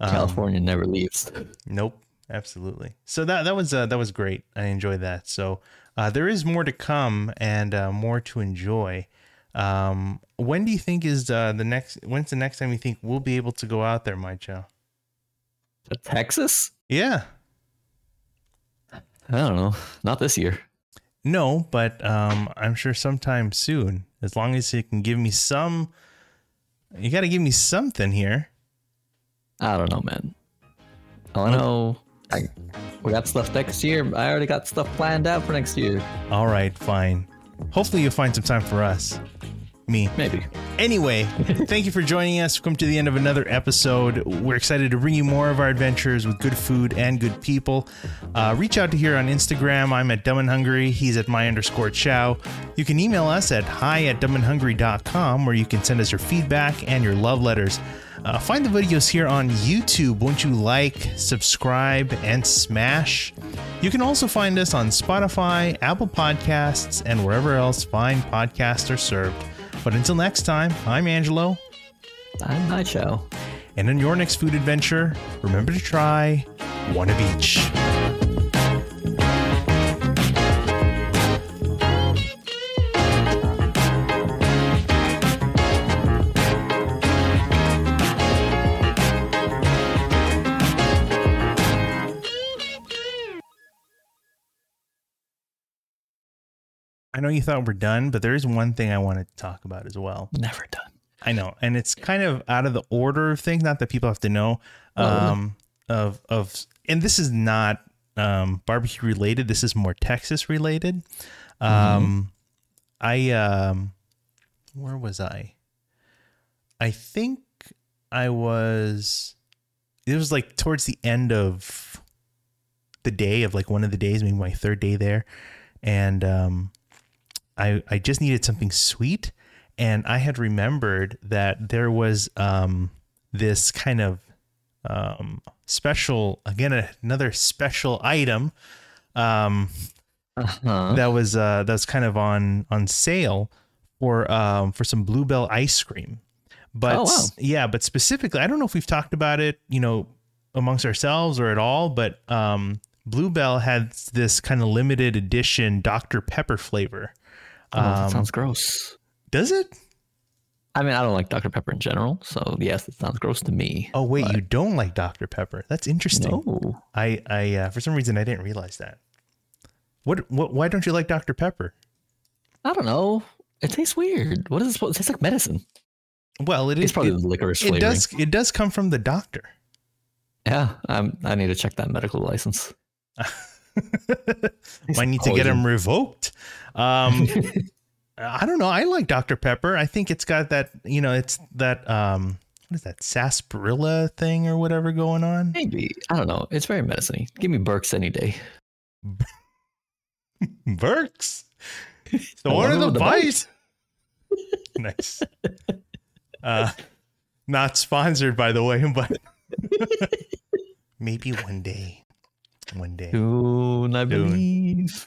Um, California never leaves. Nope, absolutely. So that that was uh, that was great. I enjoyed that. So uh, there is more to come and uh, more to enjoy. Um, when do you think is uh, the next? When's the next time you think we'll be able to go out there, Mychow? Texas? Yeah, I don't know. Not this year. No, but um, I'm sure sometime soon. As long as you can give me some, you got to give me something here. I don't know, man. All I know, I, we got stuff next year. I already got stuff planned out for next year. All right, fine. Hopefully, you'll find some time for us. Me. Maybe. Anyway, thank you for joining us. We've come to the end of another episode. We're excited to bring you more of our adventures with good food and good people. Uh, reach out to here on Instagram. I'm at Dumb and Hungry. He's at my underscore chow. You can email us at hi at dumbandhungry.com where you can send us your feedback and your love letters. Uh, find the videos here on YouTube. Won't you like, subscribe, and smash? You can also find us on Spotify, Apple Podcasts, and wherever else fine podcasts are served. But until next time, I'm Angelo, I'm Chow. and on your next food adventure, remember to try one of each. I know you thought we're done, but there is one thing I want to talk about as well. Never done. I know, and it's kind of out of the order of things. Not that people have to know. Oh. Um, of of, and this is not um barbecue related. This is more Texas related. Um, I um, where was I? I think I was. It was like towards the end of the day of like one of the days, maybe my third day there, and um, I I just needed something sweet, and I had remembered that there was um this kind of um special again another special item um Uh-huh. that was uh that was kind of on on sale for um for some bluebell ice cream but Oh, wow. yeah but specifically i don't know if we've talked about it you know amongst ourselves or at all but um bluebell had this kind of limited edition dr pepper flavor Oh, that um, sounds gross. does it I mean, I don't like Dr. Pepper in general, so yes, it sounds gross to me. oh wait but- you don't like dr pepper that's interesting No. i i uh, for some reason i didn't realize that what what why don't you like dr pepper I don't know. It tastes weird. What is it supposed? It tastes like medicine. well it It's is probably it, the licorice it flavoring. does it does come from the doctor Yeah, I'm, I need to check that medical license. Might need to get him revoked. Um, I don't know. I like Dr. Pepper. I think it's got that, you know, it's that, um, what is that, sarsaparilla thing or whatever going on? Maybe I don't know. It's very medicine Give me Barq's any day. Barq's. The one of the the bite. nice. Uh, not sponsored, by the way, but maybe one day. One day. Soon, I Soon. believe.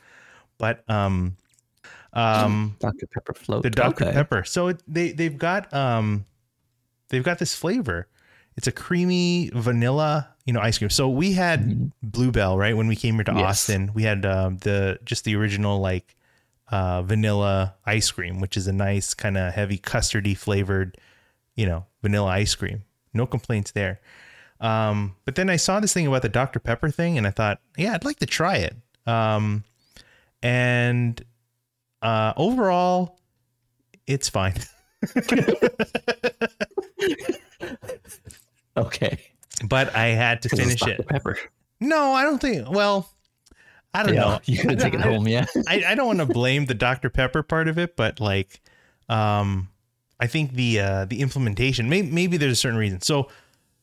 But, um, um, Dr. Pepper float. the Dr. Okay. Pepper. So it, they they've got um they've got this flavor. It's a creamy vanilla, you know, ice cream. So we had Mhm. Bluebell, right? When we came here to Yes. Austin, we had um, the just the original like uh, vanilla ice cream, which is a nice kind of heavy custardy flavored, you know, vanilla ice cream. No complaints there. Um, but then I saw this thing about the Dr. Pepper thing, and I thought, yeah, I'd like to try it. Um, and uh, overall, it's fine. Okay. but I had to finish it. Pepper. No, I don't think. Well, I don't Yeah, know. You could have taken it I- home, yeah. I, I don't want to blame the Dr. Pepper part of it, but like, um, I think the uh, the implementation. Maybe maybe there's a certain reason. So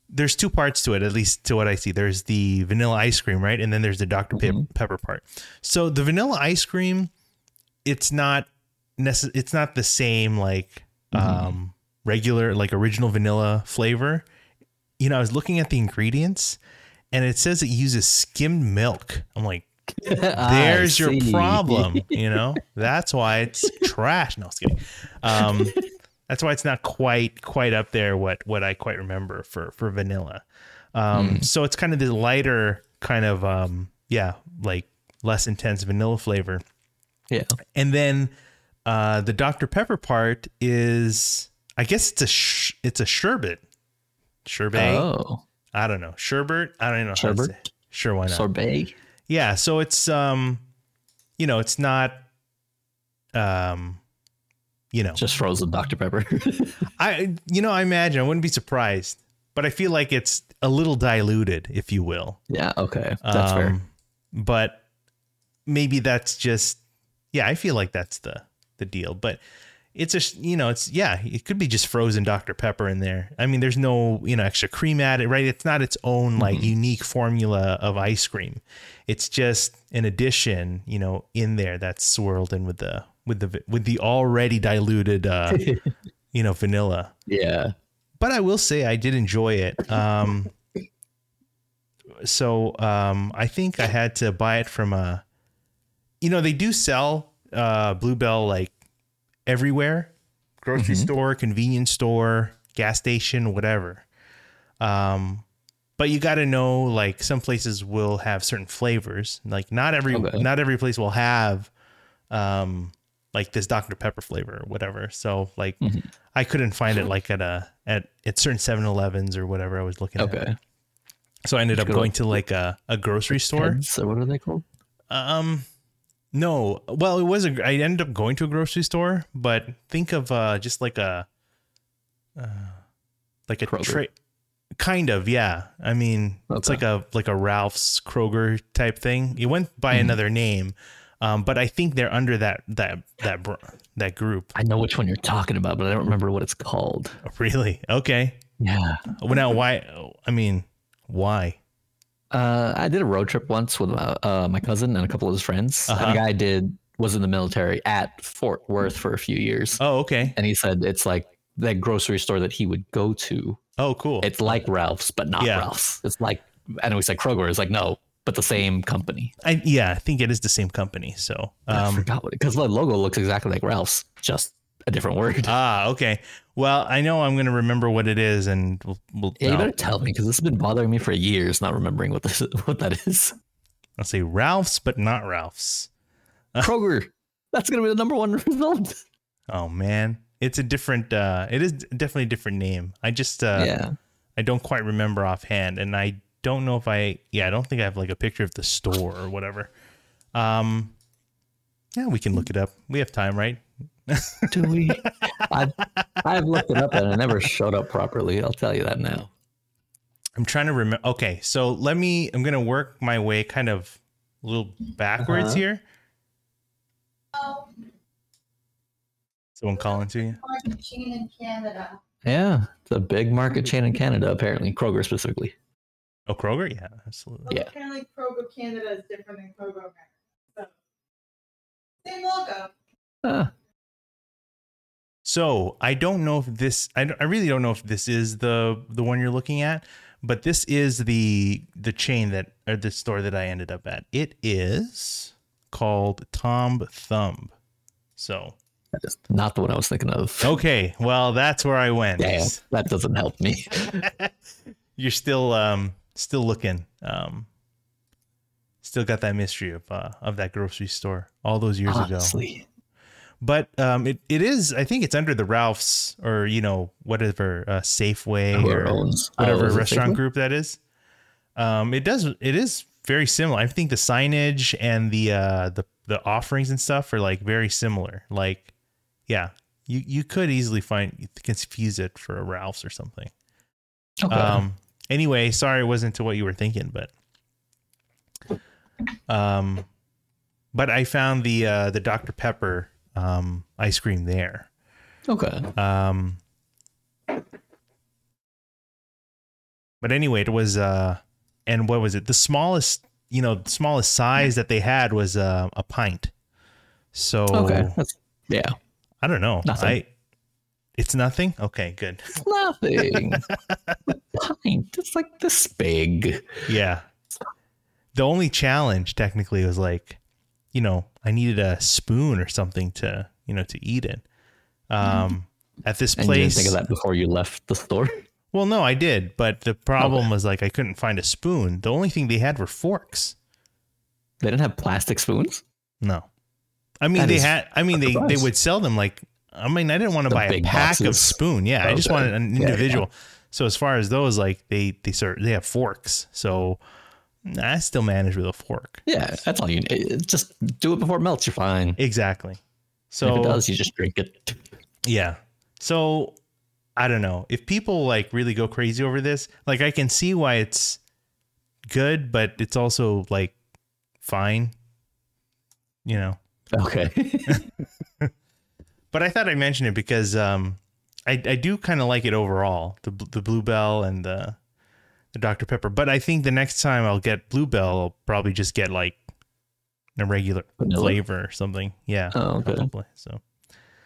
there's two parts to it, at least to what I see. There's the vanilla ice cream, right, and then there's the doctor Mhm. Pepper part. So the vanilla ice cream, it's not necess- It's not the same like Mhm. um, regular like original vanilla flavor. You know, I was looking at the ingredients, and it says it uses skimmed milk. I'm like. There's your problem. You know, that's why it's trash. No, I was kidding. Um, that's why it's not quite quite up there. What what I quite remember for for vanilla. Um, Mm. so it's kind of the lighter kind of um, yeah, like less intense vanilla flavor. Yeah. And then uh, the Dr Pepper part is, I guess it's a sh- it's a sherbet. Sherbet. Oh, I don't know. Sherbet. I don't know. Sherbet? Sure, why not? sorbet. yeah, so it's um, you know, it's not um, you know, Just frozen Dr. Pepper. I you know, I imagine I wouldn't be surprised, but I feel like it's a little diluted, if you will. yeah, okay. That's fair. Um, But maybe that's just yeah, I feel like that's the the deal. But it's a you know, it's yeah, it could be just frozen Dr. Pepper in there. I mean, there's no, you know, extra cream added, right? It's not its own like Mhm. unique formula of ice cream. It's just an addition, you know, in there that's swirled in with the with the with the already diluted uh, you know, vanilla Yeah. but I will say I did enjoy it. Um, so um, I think I had to buy it from a, you know, they do sell uh, Bluebell like everywhere, grocery Mhm. store, convenience store, gas station, whatever. Um, but you got to know like some places will have certain flavors. Like not every Okay. not every place will have um like this Dr Pepper flavor or whatever. So like Mhm. I couldn't find it like at a at at certain 7-Elevens or whatever I was looking at. Okay. So I ended up Go going to like a, a grocery store. So what are they called? Um, no. Well, it was a. I ended up going to a grocery store, but think of uh just like a, uh, like a Kroger. tra- kind of yeah. I mean, it's like a like a Ralph's Kroger type thing. It went by Mhm. another name, um, but I think they're under that that that br- that group. I know which one you're talking about, but I don't remember what it's called. Really? Okay. Yeah. Well, now why? I mean, why? Uh, I did a road trip once with uh, uh, my cousin and a couple of his friends. Uh-huh. And the guy did was in the military at Fort Worth for a few years, Oh, okay. and he said it's like that grocery store that he would go to. Oh, cool. It's like Ralph's, but not Yeah. Ralph's. It's like I know we said Kroger. It's like no, but the same company. I, yeah, I think it is the same company. So, I um, forgot what because the logo looks exactly like Ralph's, just a different word. ah, okay. Well, I know I'm going to remember what it is, and we'll. we'll yeah, you I'll, better tell me because this has been bothering me for years, not remembering what this what that is. I'll say Ralph's, but not Ralph's. Kroger. That's gonna be the number one result. Oh man, it's a different. uh It is definitely a different name. I just. uh yeah. I don't quite remember offhand, and I don't know if I. Yeah, I don't think I have like a picture of the store or whatever. Um. Yeah, we can look it up. We have time, right? Do we? I've, I've looked it up and it never showed up properly. I'll tell you that now. I'm trying to remember. Okay, so let me. I'm gonna work my way kind of a little backwards Uh-huh. here. Oh, Someone calling to you. chain in Canada. Yeah, it's a big market chain in Canada, apparently Kroger specifically. Oh, Kroger. Yeah, absolutely. Well, Yeah. Apparently Kroger Canada is different than Kroger America. So, same logo. Ah, So I don't know if this. I, I really don't know if this is the the one you're looking at, but this is the the chain that or the store that I ended up at. It is called Tom Thumb. So that is not the one I was thinking of. okay, well that's where I went. Damn, that doesn't help me. you're still um still looking um still got that mystery of uh, of that grocery store all those years ago Honestly. But um it, it is i think it's under the ralph's or you know whatever uh, safeway or owns whatever Oh, it restaurant group that is. Um it does it is very similar. I think the signage and the uh the the offerings and stuff are like very similar. Like yeah you you could easily find confuse it for a ralph's or something. Okay. um. Anyway, sorry it wasn't to what you were thinking, but um, but I found the uh the Dr Pepper um ice cream there. okay. Um, but anyway, it was uh, and what was it? The smallest, you know, the smallest size that they had was uh, a pint. So Okay. That's yeah. I don't know. Nothing. I it's nothing. Okay, good. It's nothing. Pint. It's like this big. Yeah. The only challenge technically was like, you know, I needed a spoon or something to, you know, to eat it. Um, at this And you didn't place, think of that before you left the store. well, no, I did, but the problem was like I couldn't find a spoon. The only thing they had were forks. They didn't have plastic spoons. No, I mean That they had. I mean they they would sell them like. I mean, I didn't want to The buy a pack of spoon. Yeah, I just wanted an Yeah, yeah. individual. So as far as those, like they they sort they have forks. So Nah, I still manage with a fork. Yeah, that's all you need. Just do it before it melts. You're fine. Exactly. So if it does, you just drink it. Yeah. So I don't know. If people like really go crazy over this, like I can see why it's good, but it's also like fine. You know. Okay. But I thought I'd mention it because um I I do kind of like it overall. The the Bluebell and the the Dr Pepper. But I think the next time I'll get Bluebell, I'll probably just get like a regular Vanilla? flavor or something. Yeah. Oh, okay. Probably. So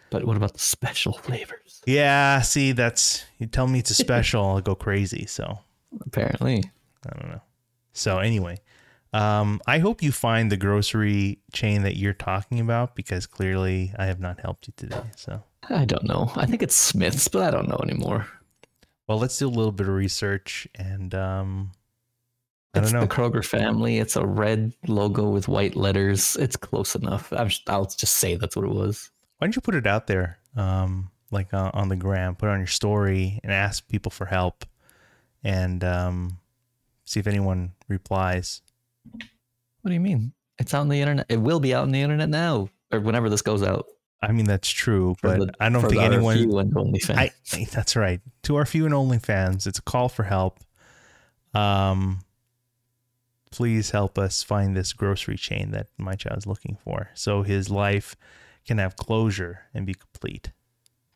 but what about the special flavors? yeah, see, that's you tell me it's a special, I'll go crazy. So Apparently. I don't know. So anyway, um, I hope you find the grocery chain that you're talking about because clearly I have not helped you today. So I don't know. I think it's Smith's, but I don't know anymore. Well, let's do a little bit of research and um, I It's don't know. the Kroger family. It's a red logo with white letters. It's close enough. I'm just, I'll just say that's what it was. Why don't you put it out there, um, like uh, on the gram, put it on your story and ask people for help, and um, see if anyone replies. What do you mean? It's out on the internet. It will be out on the internet now, or whenever this goes out. I mean that's true, but the- I don't think anyone. few and only fans. I, I- that's right. To our few and only fans, it's a call for help. Um, please help us find this grocery chain that my child's looking for, so his life can have closure and be complete.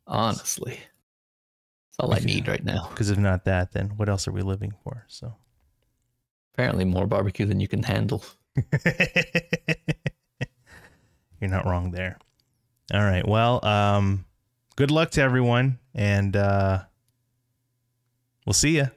Honestly, that's all I need right now. Because if not that, then what else are we living for? So. Apparently, more barbecue than you can handle. You're not wrong there. All right. Well, um, good luck to everyone, and uh, we'll see you.